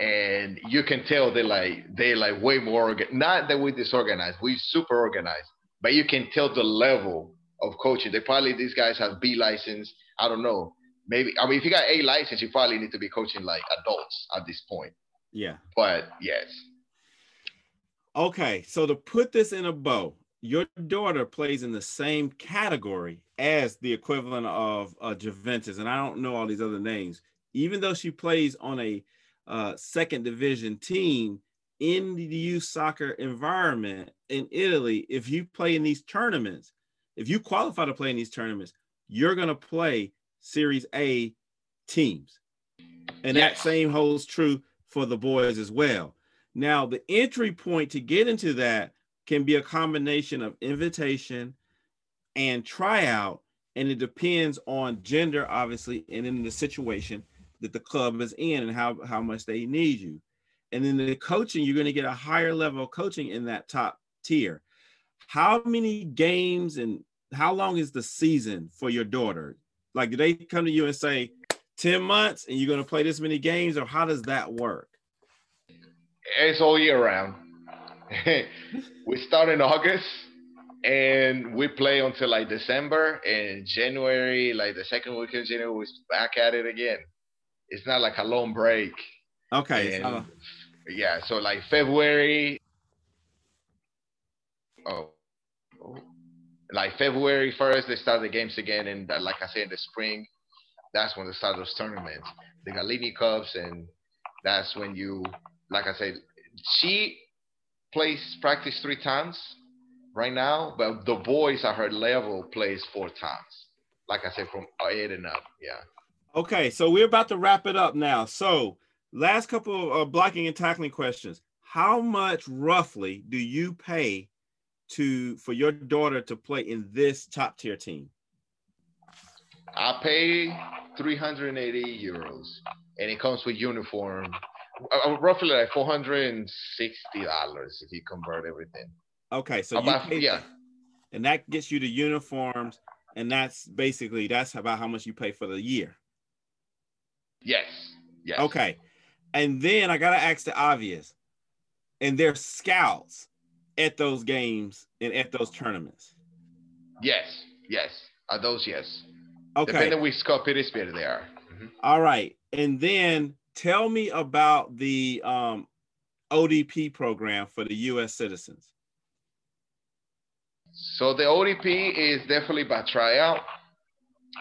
and you can tell they like they like way more organ- not that we disorganized, we super organized, but you can tell the level of coaching. They probably these guys have B license. I don't know. Maybe I mean if you got A license, you probably need to be coaching like adults at this point. Yeah. But yes. Okay, so to put this in a bow, your daughter plays in the same category as the equivalent of uh, Juventus, and I don't know all these other names. Even though she plays on a uh, second division team in the youth soccer environment in Italy, if you play in these tournaments, if you qualify to play in these tournaments, you're going to play Series A teams. And yes. that same holds true for the boys as well. Now, the entry point to get into that can be a combination of invitation and tryout, and it depends on gender, obviously, and in the situation that the club is in and how, how much they need you. And then the coaching, you're going to get a higher level of coaching in that top tier. How many games and how long is the season for your daughter? Like, do they come to you and say 10 months and you're going to play this many games, or how does that work? It's all year round. (laughs) we start in August and we play until like December and January, like the second week of January, we're back at it again. It's not like a long break. Okay. And, yeah, so like February. Oh, like February first, they start the games again, and uh, like I said, in the spring, that's when they start those tournaments. The Gallini Cups, and that's when you, like I said, she plays practice three times right now, but the boys at her level plays four times. Like I said, from eight and up. Yeah. Okay, so we're about to wrap it up now. So, last couple of uh, blocking and tackling questions. How much roughly do you pay to for your daughter to play in this top tier team? I pay 380 euros, and it comes with uniform, roughly like 460 dollars if you convert everything. Okay, so about, you yeah, and that gets you the uniforms, and that's basically that's about how much you pay for the year. Yes. Yes. Okay, and then I gotta ask the obvious, and there's scouts at those games and at those tournaments. Yes. Yes. At those, yes. Okay. Depending which cup it is, better they are. Mm-hmm. All right, and then tell me about the um, ODP program for the U.S. citizens. So the ODP is definitely by tryout.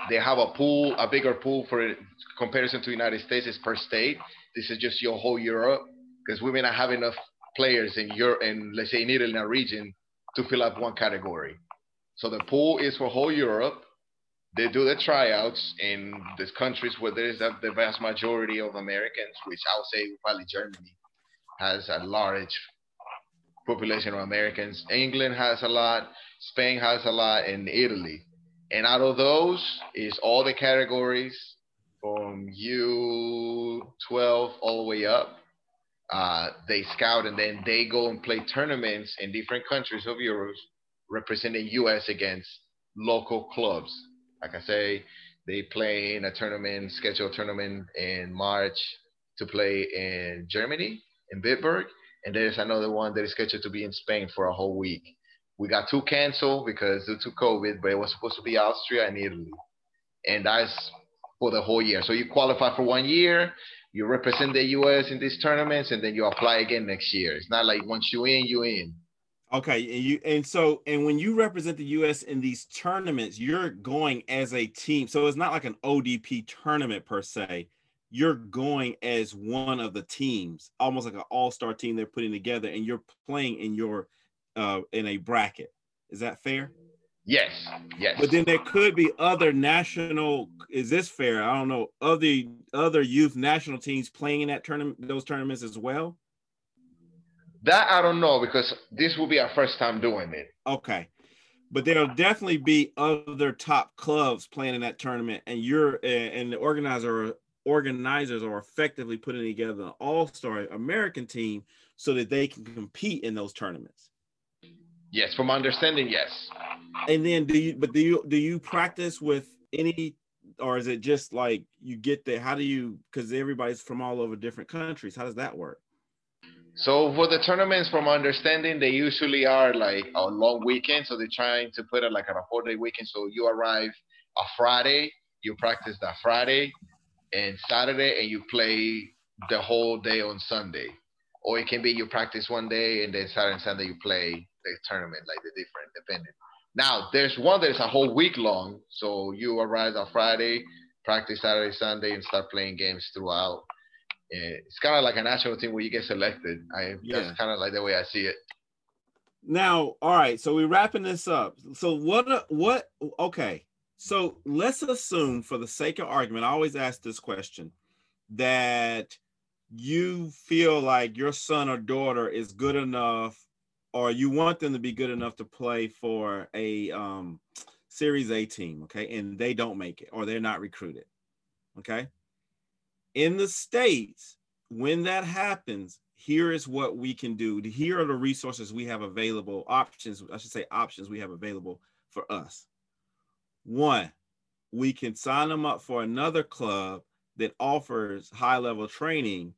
They have a pool, a bigger pool for comparison to United States is per state. This is just your whole Europe because we may not have enough players in Europe and let's say in Italy in a region to fill up one category. So the pool is for whole Europe. They do the tryouts in these countries where there is the vast majority of Americans, which I would say probably Germany has a large population of Americans. England has a lot, Spain has a lot, and Italy. And out of those is all the categories from U12 all the way up. Uh, they scout and then they go and play tournaments in different countries of Europe, representing US against local clubs. Like I say, they play in a tournament, scheduled tournament in March to play in Germany, in Bitburg. And there's another one that is scheduled to be in Spain for a whole week. We got two canceled because due to COVID, but it was supposed to be Austria and Italy. And that's for the whole year. So you qualify for one year, you represent the US in these tournaments, and then you apply again next year. It's not like once you in, you in. Okay, and you and so and when you represent the US in these tournaments, you're going as a team. So it's not like an ODP tournament per se. You're going as one of the teams, almost like an all-star team they're putting together, and you're playing in your uh, in a bracket. Is that fair? Yes, yes. But then there could be other national. Is this fair? I don't know. Other other youth national teams playing in that tournament, those tournaments as well. That I don't know because this will be our first time doing it. Okay, but there'll definitely be other top clubs playing in that tournament, and you're and the organizer organizers are effectively putting together an all-star American team so that they can compete in those tournaments. Yes, from understanding, yes. And then do you but do you do you practice with any or is it just like you get there? How do you because everybody's from all over different countries? How does that work? So for the tournaments, from understanding, they usually are like a long weekend. So they're trying to put it like on a four-day weekend. So you arrive a Friday, you practice that Friday and Saturday, and you play the whole day on Sunday. Or it can be you practice one day and then Saturday and Sunday you play the tournament, like the different, depending. Now, there's one that is a whole week long. So you arrive on Friday, practice Saturday, Sunday, and start playing games throughout. It's kind of like a national team where you get selected. I yeah. that's kind of like the way I see it. Now, all right, so we're wrapping this up. So what what okay. So let's assume for the sake of argument, I always ask this question that you feel like your son or daughter is good enough or you want them to be good enough to play for a um, Serie A team, okay, and they don't make it or they're not recruited, okay. In the states, when that happens, here is what we can do. Here are the resources we have available, options, I should say, options we have available for us. One, we can sign them up for another club that offers high level training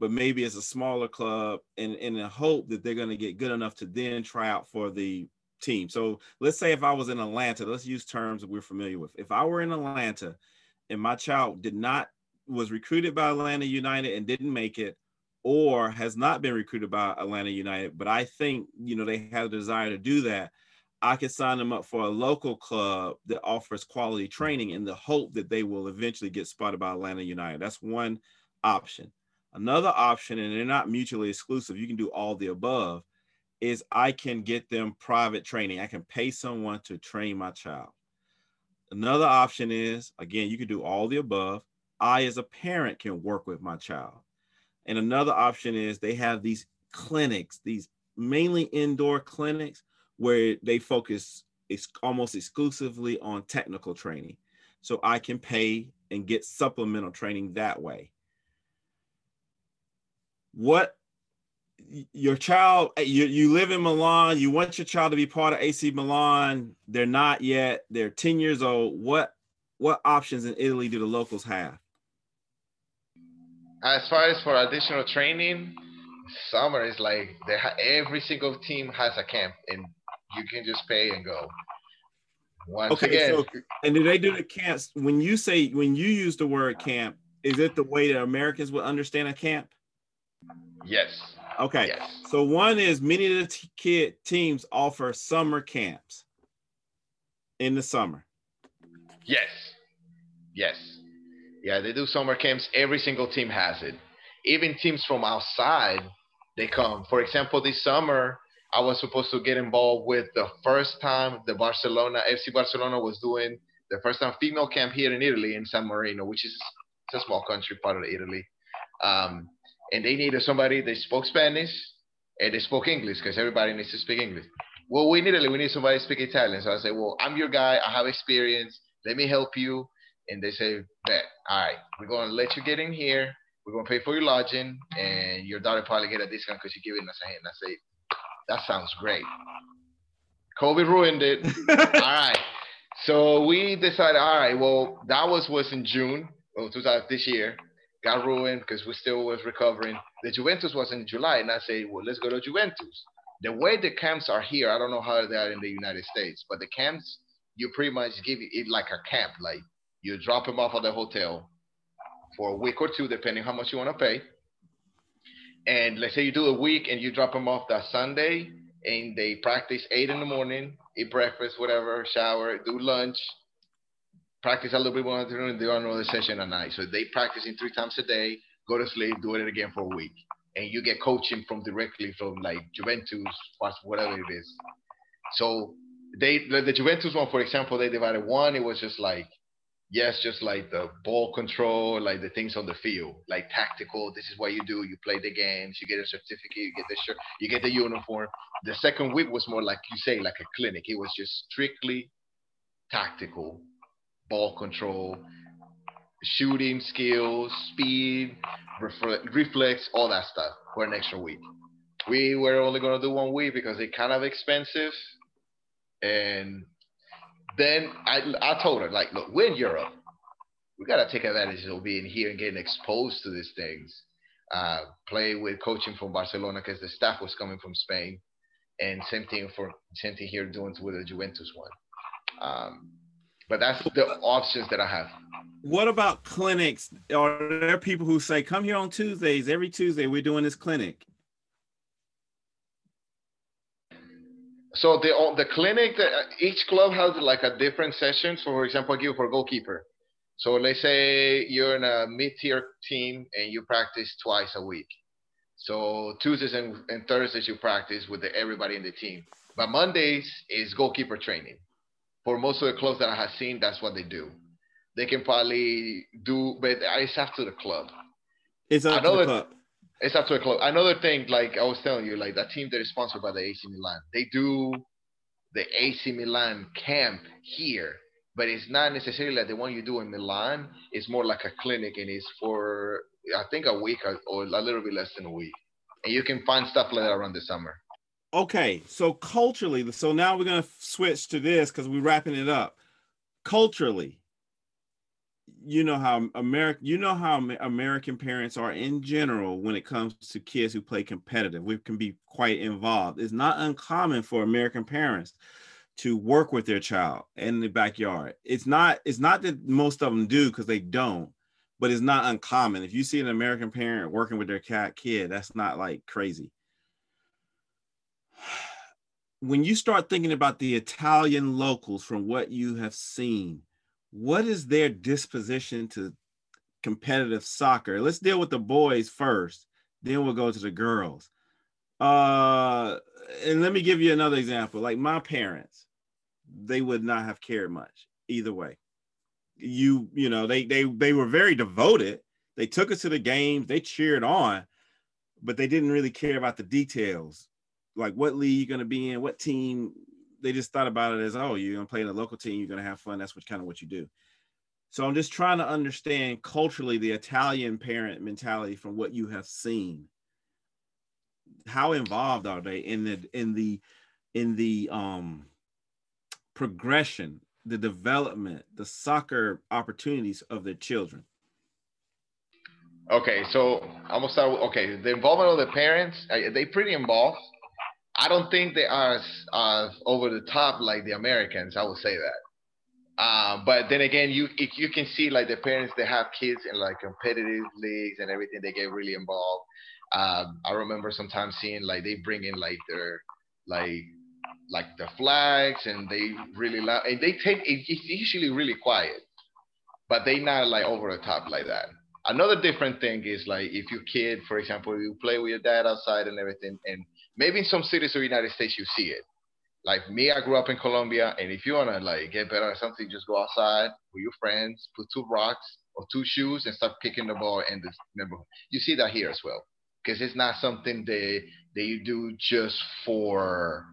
but maybe it's a smaller club and in the hope that they're going to get good enough to then try out for the team. So let's say if I was in Atlanta, let's use terms that we're familiar with. If I were in Atlanta and my child did not was recruited by Atlanta United and didn't make it, or has not been recruited by Atlanta United, but I think you know they have a desire to do that, I could sign them up for a local club that offers quality training in the hope that they will eventually get spotted by Atlanta United. That's one option. Another option, and they're not mutually exclusive, you can do all the above, is I can get them private training. I can pay someone to train my child. Another option is, again, you can do all the above. I, as a parent, can work with my child. And another option is they have these clinics, these mainly indoor clinics where they focus it's almost exclusively on technical training. So I can pay and get supplemental training that way what your child eh, you, you live in milan you want your child to be part of ac milan they're not yet they're 10 years old what what options in italy do the locals have as far as for additional training summer is like they ha- every single team has a camp and you can just pay and go once okay, again so, and do they do the camps when you say when you use the word camp is it the way that americans would understand a camp yes Okay. Yes. So one is many of the t- kid teams offer summer camps in the summer. Yes. Yes. Yeah, they do summer camps. Every single team has it. Even teams from outside, they come. For example, this summer, I was supposed to get involved with the first time the Barcelona FC Barcelona was doing the first time female camp here in Italy in San Marino, which is a small country part of Italy. Um, and they needed somebody that spoke Spanish and they spoke English because everybody needs to speak English. Well, we needed we need somebody to speak Italian. So I said, well, I'm your guy. I have experience. Let me help you. And they say, bet. All right, we're going to let you get in here. We're going to pay for your lodging, and your daughter probably get a discount because you're giving us a hand. I say, that sounds great. COVID ruined it. (laughs) all right. So we decided, all right, well, that was was in June, well, 2000, this year got ruined because we still was recovering. The Juventus was in July, and I say, well, let's go to Juventus. The way the camps are here, I don't know how they are in the United States, but the camps, you pretty much give it like a camp. Like you drop them off at the hotel for a week or two, depending how much you want to pay. And let's say you do a week and you drop them off that Sunday, and they practice eight in the morning, eat breakfast, whatever, shower, do lunch, practice a little bit more afternoon, do another session at night. So they practicing three times a day, go to sleep, do it again for a week. And you get coaching from directly from like Juventus, whatever it is. So they the, the Juventus one, for example, they divided one, it was just like yes, just like the ball control, like the things on the field, like tactical. This is what you do. You play the games. You get a certificate. You get the shirt. You get the uniform. The second week was more like you say, like a clinic. It was just strictly tactical ball control, shooting skills, speed, reflex, all that stuff for an extra week. We were only to do one week because it's kind of expensive. And then I, I told her, like, look, we're in Europe. We got to take advantage of being here and getting exposed to these things. Uh, play with coaching from Barcelona because the staff was coming from Spain. And same thing for same thing here doing with the Juventus one. Um, but that's the options that I have. What about clinics? Are there people who say, come here on Tuesdays, every Tuesday, we're doing this clinic? So the the clinic, the, uh, each club has like a different session. So for example, I give for goalkeeper. So let's say you're in a mid-tier team and you practice twice a week. So Tuesdays and, and Thursdays you practice with the, everybody in the team. But Mondays is goalkeeper training for most of the clubs that I have seen, that's what they do. They can probably do, but it's after the club. It's up Another, the club. It's up to the club. Another thing, like I was telling you, like that team that is sponsored by the AC Milan, they do the AC Milan camp here, but it's not necessarily like the one you do in Milan. It's more like a clinic, and it's for I think a week or a little bit less than a week, and you can find stuff like that around the summer okay so culturally so now we're to switch to this because we're wrapping it up culturally you know how american you know how american parents are in general when it comes to kids who play competitive we can be quite involved. It's not uncommon for american parents to work with their child in the backyard. It's not it's not that most of them do because they don't but it's not uncommon. If you see an american parent working with their cat kid that's not like crazy. (sighs) When you start thinking about the Italian locals from what you have seen, what is their disposition to competitive soccer? Let's deal with the boys first, then we'll go to the girls. Uh, and let me give you another example. Like my parents, they would not have cared much either way. You, you know, they they they were very devoted. They took us to the games, they cheered on, but they didn't really care about the details like what league you're going to be in, what team. They just thought about it as, oh, you're to play in a local team, you're to have fun. That's what kind of what you do. So I'm just trying to understand culturally the Italian parent mentality from what you have seen. how involved are they in the in the in the um progression, the development, the soccer opportunities of their children? Okay, so I'm gonna start with okay. The involvement of the parents, they pretty involved. I don't think they are over the top like the Americans. I would say that. Uh, but then again, you you can see like the parents they have kids in like competitive leagues and everything. They get really involved. Um, I remember sometimes seeing like they bring in like their like like the flags and they really loud and they take it's usually really quiet, but they not like over the top like that. Another different thing is like if your kid, for example, you play with your dad outside and everything, and maybe in some cities of the United States you see it. Like me, I grew up in Colombia, and if you wanna like get better at something, just go outside with your friends, put two rocks or two shoes, and start kicking the ball in the neighborhood. You see that here as well because it's not something that that you do just for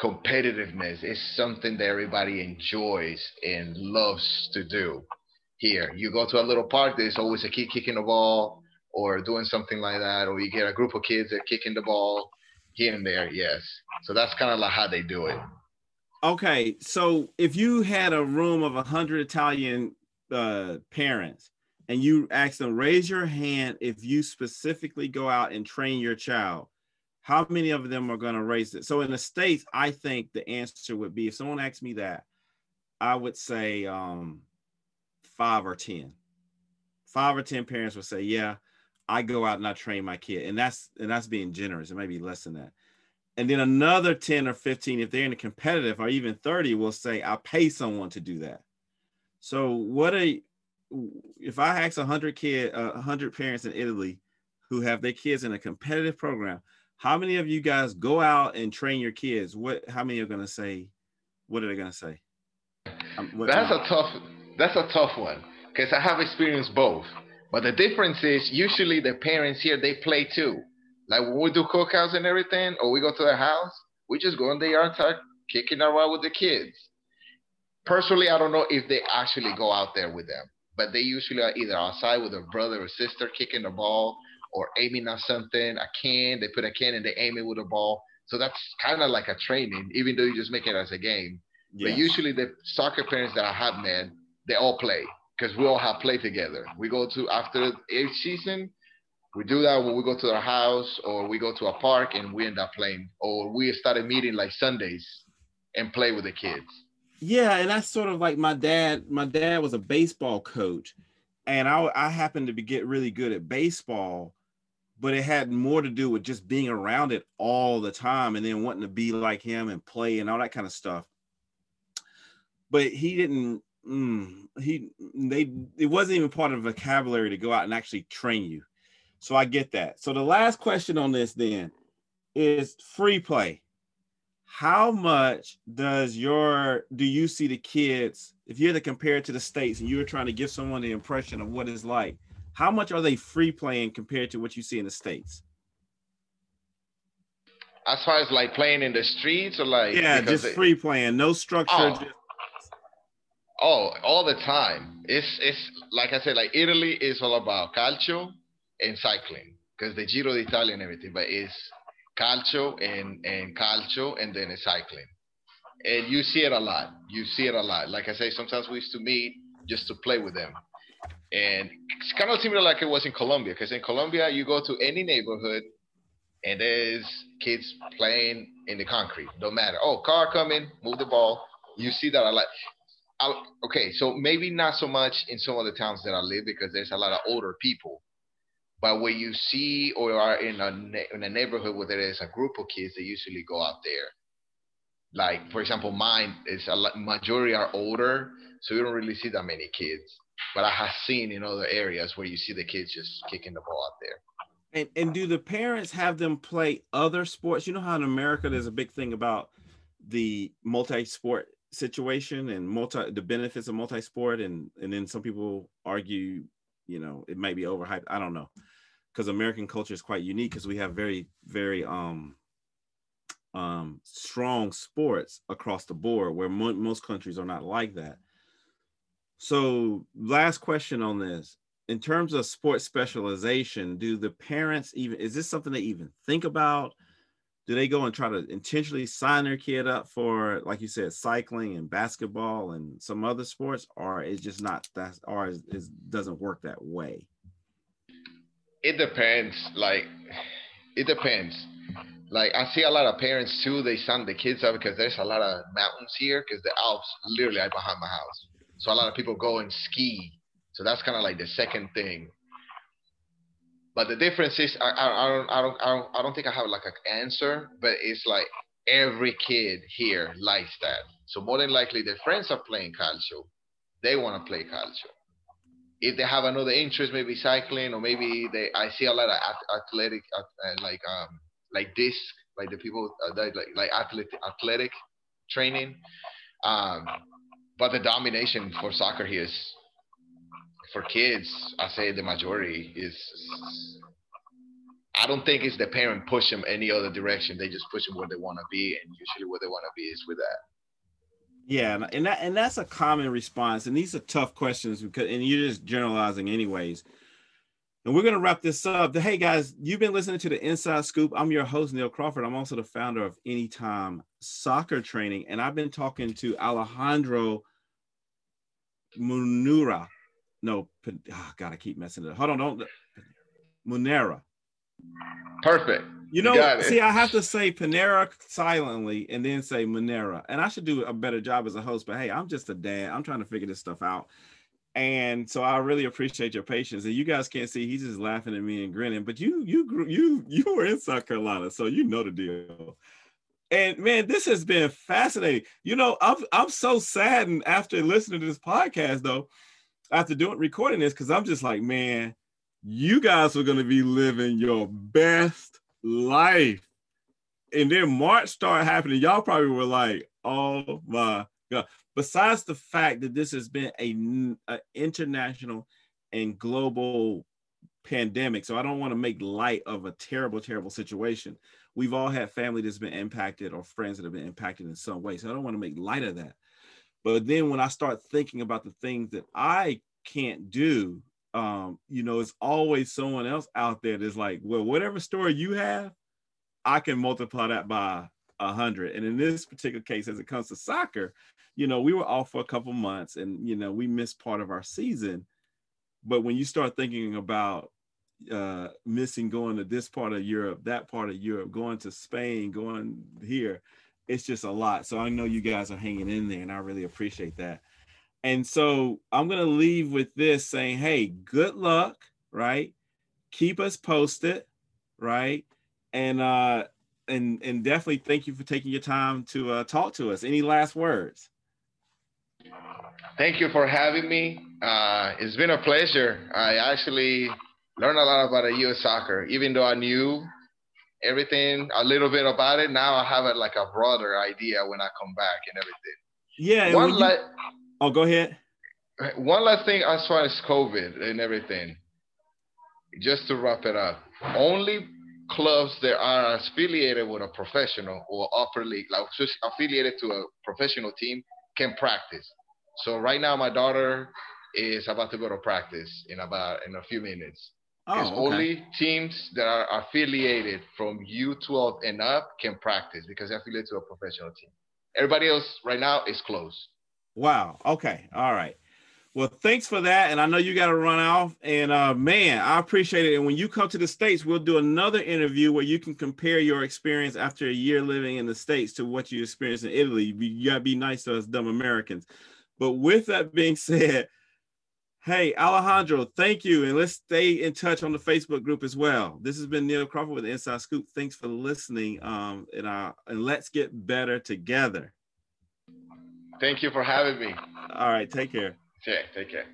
competitiveness. It's something that everybody enjoys and loves to do. Here, you go to a little park. There's always a kid kicking the ball or doing something like that, or you get a group of kids that are kicking the ball here and there. Yes, so that's kind of like how they do it. Okay, so if you had a room of hundred Italian uh, parents and you ask them, raise your hand if you specifically go out and train your child, how many of them are going to raise it? So in the States, I think the answer would be if someone asked me that, I would say um, five or 10. Five or 10 parents would say, yeah, I go out and I train my kid. And that's and that's being generous. It may be less than that. And then another 10 or 15, if they're in a competitive or even 30, will say, I pay someone to do that. So what a if I ask 100 kid, uh, 100 parents in Italy who have their kids in a competitive program, how many of you guys go out and train your kids? What? How many are going to say? What are they going to say? Um, that's a tough. That's a tough one because I have experienced both. But the difference is usually the parents here they play too. Like when we do cookouts and everything, or we go to their house, we just go in the yard, start kicking around with the kids. Personally, I don't know if they actually go out there with them but they usually are either outside with a brother or sister kicking the ball or aiming at something, a can. They put a can and they aim it with a ball. So that's kind of like a training, even though you just make it as a game. Yes. But usually the soccer parents that I have, man, they all play because we all have play together. We go to after each season, we do that when we go to our house or we go to a park and we end up playing. Or we started meeting like Sundays and play with the kids. Yeah, and that's sort of like my dad. My dad was a baseball coach, and I I happened to be get really good at baseball, but it had more to do with just being around it all the time and then wanting to be like him and play and all that kind of stuff. But he didn't. Mm, he they it wasn't even part of the vocabulary to go out and actually train you. So I get that. So the last question on this then is free play how much does your do you see the kids if you had to compare it to the states and you were trying to give someone the impression of what it's like how much are they free playing compared to what you see in the states as far as like playing in the streets or like yeah just free playing no structure oh. Just... oh all the time it's it's like i said like italy is all about calcio and cycling because the giro d'italia and everything but it's calcio and, and calcio and then cycling. And you see it a lot. You see it a lot. Like I say, sometimes we used to meet just to play with them. And it's kind of similar like it was in Colombia, because in Colombia, you go to any neighborhood and there's kids playing in the concrete. Don't matter. Oh, car coming, move the ball. You see that a lot. I, okay, so maybe not so much in some of the towns that I live because there's a lot of older people but when you see or are in a in a neighborhood where there is a group of kids, they usually go out there. Like for example, mine is a majority are older, so you don't really see that many kids. But I have seen in other areas where you see the kids just kicking the ball out there. And and do the parents have them play other sports? You know how in America there's a big thing about the multi-sport situation and multi the benefits of multi-sport and and then some people argue you know it might be overhyped. I don't know. Because american culture is quite unique because we have very very um um strong sports across the board where mo- most countries are not like that. So last question on this. In terms of sports specialization, do the parents even is this something they even think about? Do they go and try to intentionally sign their kid up for, like you said, cycling and basketball and some other sports, or it's just not that, or it doesn't work that way? It depends. Like, it depends. Like, I see a lot of parents too. They sign the kids up because there's a lot of mountains here because the Alps literally are behind my house. So a lot of people go and ski so that's kind of like the second thing. But the difference is, I, I, don't, I don't, I don't, I don't think I have like an answer, but it's like every kid here likes that. So more than likely, their friends are playing calcio. They want to play calcio. If they have another interest, maybe cycling, or maybe they, I see a lot of athletic, uh, like, um, like disc, like the people uh, that, like, like athletic, athletic training. Um, but the domination for soccer here is for kids, I say the majority is. I don't think it's the parent push them any other direction. They just push them where they want to be, and usually where they want to be is with that. Yeah, and that and that's a common response. And these are tough questions because and you're just generalizing anyways. And we're gonna wrap this up. Hey guys, you've been listening to the Inside Scoop. I'm your host Neil Crawford. I'm also the founder of Anytime Soccer Training, and I've been talking to Alejandro Munura no, oh, God, I keep messing it up. Hold on, don't. Munera. Perfect. You know, you see, I have to say Panera silently and then say Monera. And I should do a better job as a host, but hey, I'm just a dad. I'm trying to figure this stuff out. And so I really appreciate your patience. And you guys can't see, he's just laughing at me and grinning. But you, you grew, you, you were in South Carolina, so you know the deal. And man, this has been fascinating. You know, I'm I'm so saddened after listening to this podcast, though, after doing recording this because I'm just like, man, you guys are gonna be living your best life. And then March started happening. Y'all probably were like, oh my god. Besides the fact that this has been a, a international and global pandemic, so I don't want to make light of a terrible, terrible situation. We've all had family that's been impacted or friends that have been impacted in some way. So I don't want to make light of that. But then when I start thinking about the things that I can't do, um, you know, it's always someone else out there that's like, well, whatever story you have, I can multiply that by a hundred. And in this particular case, as it comes to soccer, you know, we were off for a couple months and you know, we missed part of our season. But when you start thinking about uh missing going to this part of Europe, that part of Europe, going to Spain, going here, it's just a lot. So I know you guys are hanging in there, and I really appreciate that. And so I'm gonna leave with this saying, hey, good luck, right? Keep us posted, right? And uh and and definitely thank you for taking your time to uh, talk to us. Any last words? Thank you for having me. Uh, it's been a pleasure. I actually learned a lot about U.S. soccer, even though I knew everything a little bit about it. Now I have a, like a broader idea when I come back and everything. Yeah. One you, la- oh, go ahead. One last thing as far as COVID and everything, just to wrap it up. Only clubs that are affiliated with a professional or upper league, like affiliated to a professional team, can practice. So right now, my daughter is about to go to practice in about in a few minutes. Oh, okay. only teams that are affiliated from U12 and up can practice because they're affiliated to a professional team. Everybody else right now is closed. Wow. Okay. All right. Well, thanks for that. And I know you got to run off. And uh, man, I appreciate it. And when you come to the States, we'll do another interview where you can compare your experience after a year living in the States to what you experienced in Italy. You got to be nice to us dumb Americans. But with that being (laughs) said, Hey, Alejandro, thank you. And let's stay in touch on the Facebook group as well. This has been Neil Crawford with Inside Scoop. Thanks for listening. Um, and, uh, and let's get better together. Thank you for having me. All right. Take care. Okay. Take care.